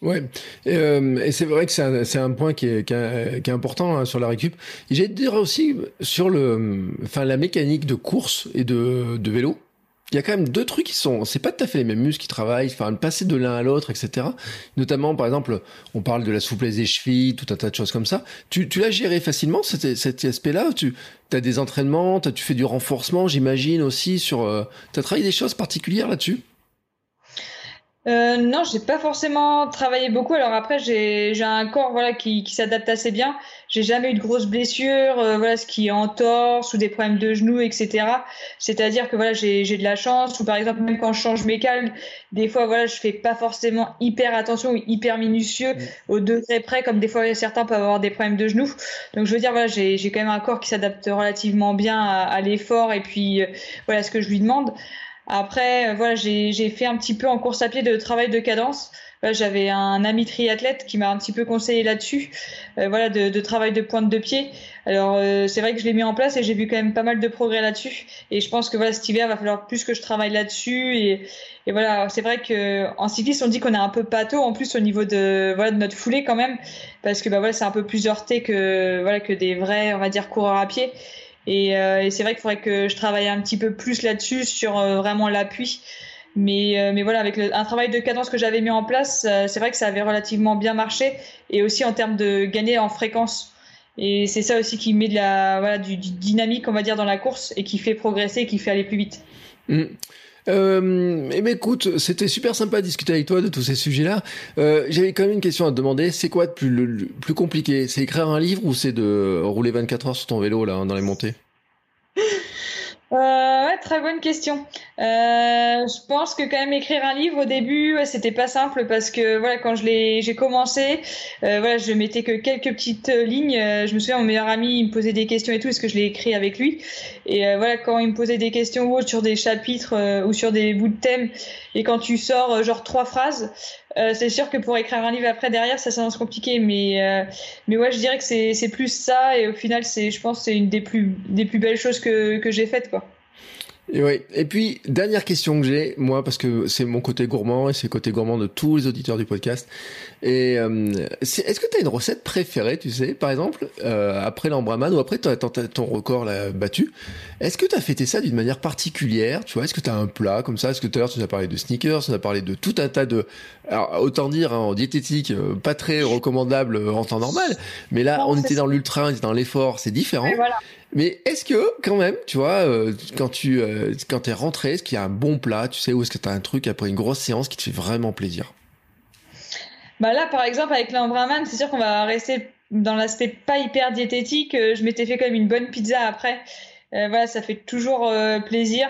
Ouais, et, euh, c'est vrai que c'est un, point qui est, qui est, important hein, sur la récup. J'ai dire aussi sur le, enfin la mécanique de course et de, de vélo il y a quand même deux trucs qui sont, c'est pas tout à fait les mêmes muscles qui travaillent, enfin, passer de l'un à l'autre, etc. Notamment, par exemple, on parle de la souplesse des chevilles, tout un tas de choses comme ça. Tu, tu l'as géré facilement, cet, cet aspect-là? Tu as des entraînements, as, tu fais du renforcement, j'imagine aussi sur, euh, tu as travaillé des choses particulières là-dessus? Euh, non, j'ai pas forcément travaillé beaucoup. Alors après, j'ai j'ai un corps voilà qui, qui s'adapte assez bien. J'ai jamais eu de grosses blessures, euh, voilà ce qui est en torse ou des problèmes de genoux, etc. C'est-à-dire que voilà j'ai j'ai de la chance. Ou par exemple même quand je change mes cales, des fois voilà je fais pas forcément hyper attention ou hyper minutieux mm. au degré près, comme des fois certains peuvent avoir des problèmes de genoux. Donc je veux dire voilà j'ai j'ai quand même un corps qui s'adapte relativement bien à, à l'effort et puis euh, voilà ce que je lui demande. Après, euh, voilà, j'ai fait un petit peu en course à pied de travail de cadence. J'avais un ami triathlète qui m'a un petit peu conseillé là-dessus, euh, voilà, de, de, travail de pointe de pied. Alors euh, c'est vrai que je l'ai mis en place et j'ai vu quand même pas mal de progrès là-dessus. Et je pense que voilà, cet hiver va falloir plus que je travaille là-dessus. Et, et voilà, c'est vrai que en on dit qu'on est un peu pâteau en plus au niveau de voilà de notre foulée quand même, parce que bah voilà c'est un peu plus heurté que voilà que des vrais on va dire coureurs à pied. Et, euh, et c'est vrai qu'il faudrait que je travaille un petit peu plus là-dessus sur euh, vraiment l'appui. Mais, euh, mais voilà, avec un travail de cadence que j'avais mis en place, c'est vrai que ça avait relativement bien marché. Et aussi en termes de gagner en fréquence. Et c'est ça aussi qui met de la, voilà, du, du, dynamique, on va dire, dans la course et qui fait progresser, et qui fait aller plus vite. Mmh. Euh, eh ben écoute, c'était super sympa de discuter avec toi de tous ces sujets-là. Euh, J'avais quand même une question à te demander. C'est quoi de plus, compliqué? C'est écrire un livre ou c'est de rouler 24 heures sur ton vélo là dans les montées? Ouais, très bonne question. Euh, je pense que quand même écrire un livre au début, ouais, c'était pas simple parce que voilà, quand je l'ai, j'ai commencé, euh, voilà, je mettais que quelques petites lignes. Euh, je me souviens, mon meilleur ami, il me posait des questions et tout, est-ce que je l'ai écrit avec lui? Et euh, voilà, quand il me posait des questions ou autres sur des chapitres euh, ou sur des bouts de thèmes, et quand tu sors genre trois phrases, euh, c'est sûr que pour écrire un livre après derrière, ça s'annonce compliqué, mais euh, mais ouais, je dirais que c'est plus ça et au final, c'est je pense c'est une des plus des plus belles choses que que j'ai faites quoi. Et oui. Et puis dernière question que j'ai moi parce que c'est mon côté gourmand et c'est le côté gourmand de tous les auditeurs du podcast. Et euh, est-ce que tu as une recette préférée, tu sais, par exemple euh, après l'embraman ou après ton, ton record là, battu, est-ce que tu as fêté ça d'une manière particulière, tu vois? Est-ce que tu as un plat comme ça? Est-ce que tout à l'heure tu nous as parlé de sneakers, tu nous as parlé de tout un tas de alors autant dire hein, en diététique euh, pas très recommandable en temps normal, mais là on était dans l'ultra, on était dans l'effort, c'est différent. Voilà. Mais est-ce que quand même, tu vois, euh, quand tu euh, quand t'es rentré, est-ce qu'il y a un bon plat, tu sais, ou est-ce que t'as un truc après une grosse séance qui te fait vraiment plaisir? Bah là, par exemple, avec l'Ambraman, c'est sûr qu'on va rester dans l'aspect pas hyper diététique. Euh, je m'étais fait quand même une bonne pizza après. Euh, voilà, ça fait toujours plaisir.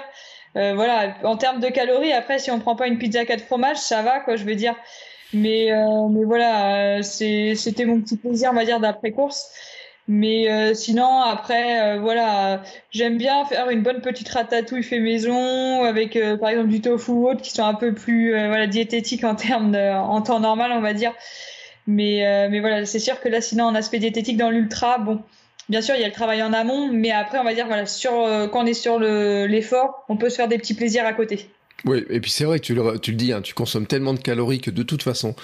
voilà, en termes de calories, après, si on prend pas une pizza 4 fromages, ça va, quoi, je veux dire. Mais mais voilà, c'était mon petit plaisir, on va dire, d'après course. Mais euh, sinon, après, euh, voilà, j'aime bien faire une bonne petite ratatouille fait maison avec, euh, par exemple, du tofu ou autre qui sont un peu plus, voilà, diététiques en termes de, en temps normal, on va dire. Mais, mais voilà, c'est sûr que là, sinon, en aspect diététique dans l'ultra, bon, bien sûr, il y a le travail en amont, mais après, on va dire, voilà, sur, quand on est sur l'effort, on peut se faire des petits plaisirs à côté. Oui, et puis c'est vrai, tu le, tu le dis, hein, tu consommes tellement de calories que de toute façon,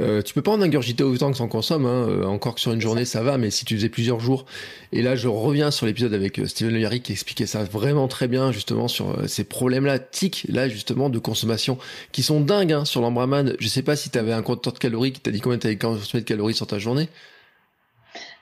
euh, tu peux pas en ingurgiter autant que en consommes, hein. Euh, encore que sur une journée ça va, mais si tu faisais plusieurs jours. Et là, je reviens sur l'épisode avec euh, Steven Le qui expliquait ça vraiment très bien, justement, sur euh, ces problèmes-là, tics, là, justement, de consommation, qui sont dingues, hein, sur l'Ambraman. Je sais pas si tu avais un compteur de calories qui t'a dit combien tu avais consommé de calories sur ta journée.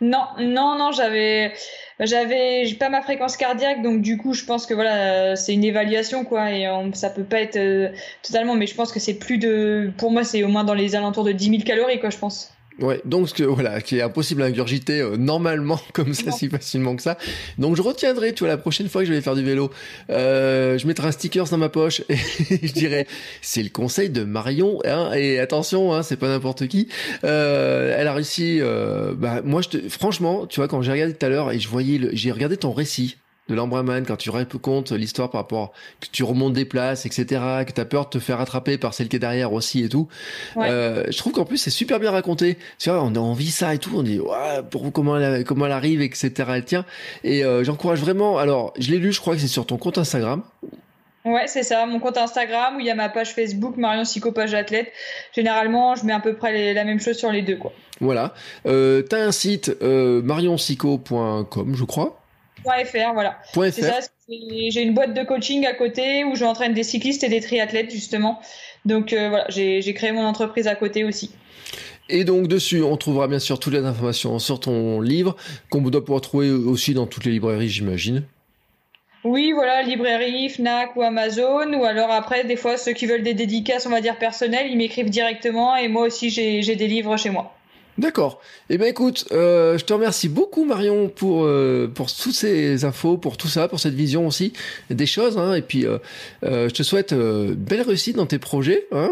Non, non, non, j'avais, j'avais pas ma fréquence cardiaque, donc du coup, je pense que voilà, c'est une évaluation quoi, et on, ça peut pas être euh, totalement, mais je pense que c'est plus de, pour moi, c'est au moins dans les alentours de 10 000 calories quoi, je pense. Ouais, donc ce que voilà, qui est impossible à ingurgiter euh, normalement comme ça non. si facilement que ça. Donc je retiendrai, tu vois, la prochaine fois que je vais faire du vélo, euh, je mettrai un sticker dans ma poche et je dirais c'est le conseil de Marion. Hein, et attention, hein, c'est pas n'importe qui. Euh, elle a réussi. Euh, bah moi, je te, franchement, tu vois, quand j'ai regardé tout à l'heure et je voyais, j'ai regardé ton récit de l'Ambraman, quand tu racontes l'histoire par rapport que tu remontes des places, etc., que t'as peur de te faire attraper par celle qui est derrière aussi et tout. Ouais. Euh, je trouve qu'en plus c'est super bien raconté. Tu vois, on, on vit ça et tout, on dit ouais, pour comment elle, comment elle arrive, etc. Elle tient. Et euh, j'encourage vraiment. Alors, je l'ai lu, je crois que c'est sur ton compte Instagram. Ouais, c'est ça, mon compte Instagram où il y a ma page Facebook Marion Sico page athlète. Généralement, je mets à peu près les, la même chose sur les deux quoi. Voilà. Euh, t'as un site euh, je crois. .fr, voilà. .fr. C'est ça, j'ai une boîte de coaching à côté où j'entraîne des cyclistes et des triathlètes justement. Donc euh, voilà, j'ai créé mon entreprise à côté aussi. Et donc dessus, on trouvera bien sûr toutes les informations sur ton livre qu'on doit pouvoir trouver aussi dans toutes les librairies, j'imagine. Oui, voilà, librairie, Fnac ou Amazon, ou alors après, des fois, ceux qui veulent des dédicaces, on va dire personnelles, ils m'écrivent directement, et moi aussi, j'ai des livres chez moi. D'accord. Eh ben écoute, euh, je te remercie beaucoup Marion pour euh, pour toutes ces infos, pour tout ça, pour cette vision aussi des choses. Hein, et puis euh, je te souhaite belle réussite dans tes projets. Hein,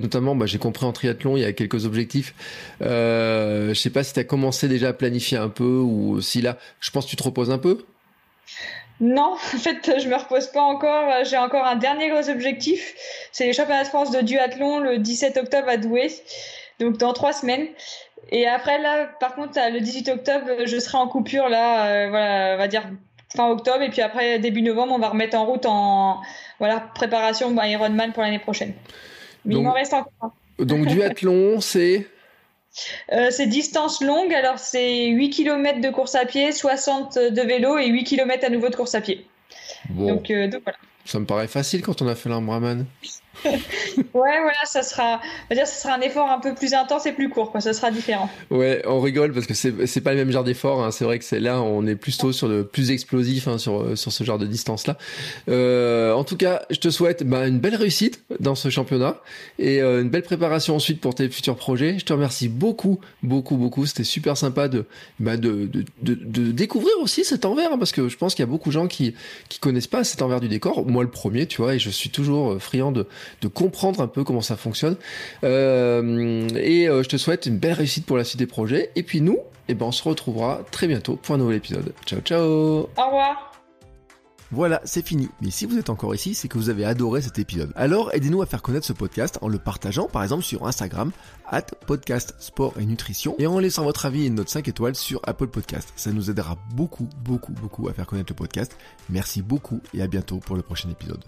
notamment, bah, j'ai compris en triathlon, il y a quelques objectifs. je sais pas si tu as commencé déjà à planifier un peu ou si là, je pense que tu te reposes un peu. Non, en fait, je me repose pas encore. J'ai encore un dernier gros objectif. C'est les championnats de France de duathlon le 17 octobre à Douai donc dans trois semaines. Et après, là, par contre, le 18 octobre, je serai en coupure, là, euh, voilà, on va dire fin octobre. Et puis après, début novembre, on va remettre en route en voilà, préparation Ironman pour l'année prochaine. Mais il m'en reste encore. Donc, duathlon, c'est euh, c'est distance longue, alors c'est 8 km de course à pied, 60 de vélo et 8 km à nouveau de course à pied. Donc, euh, donc, voilà. Ça me paraît facile quand on a fait l'Ambraman. ouais, voilà, ça sera, dire, ça sera un effort un peu plus intense et plus court, quoi. Ça sera différent. Ouais, on rigole parce que c'est, pas le même genre d'effort. Hein. C'est vrai que c'est là, on est plutôt sur le plus explosif hein, sur sur ce genre de distance là. Euh, en tout cas, je te souhaite bah, une belle réussite dans ce championnat et euh, une belle préparation ensuite pour tes futurs projets. Je te remercie beaucoup, beaucoup, beaucoup. C'était super sympa de, bah, de, de, de, découvrir aussi cet envers hein, parce que je pense qu'il y a beaucoup de gens qui qui connaissent pas cet envers du décor. Moi, le premier, tu vois, et je suis toujours friand de de comprendre un peu comment ça fonctionne. Euh, et euh, je te souhaite une belle réussite pour la suite des projets. Et puis nous, eh ben, on se retrouvera très bientôt pour un nouvel épisode. Ciao, ciao Au revoir voilà, c'est fini. Mais si vous êtes encore ici, c'est que vous avez adoré cet épisode. Alors aidez-nous à faire connaître ce podcast en le partageant par exemple sur Instagram, at podcast sport et nutrition, et en laissant votre avis et une note 5 étoiles sur Apple Podcast. Ça nous aidera beaucoup, beaucoup, beaucoup à faire connaître le podcast. Merci beaucoup et à bientôt pour le prochain épisode.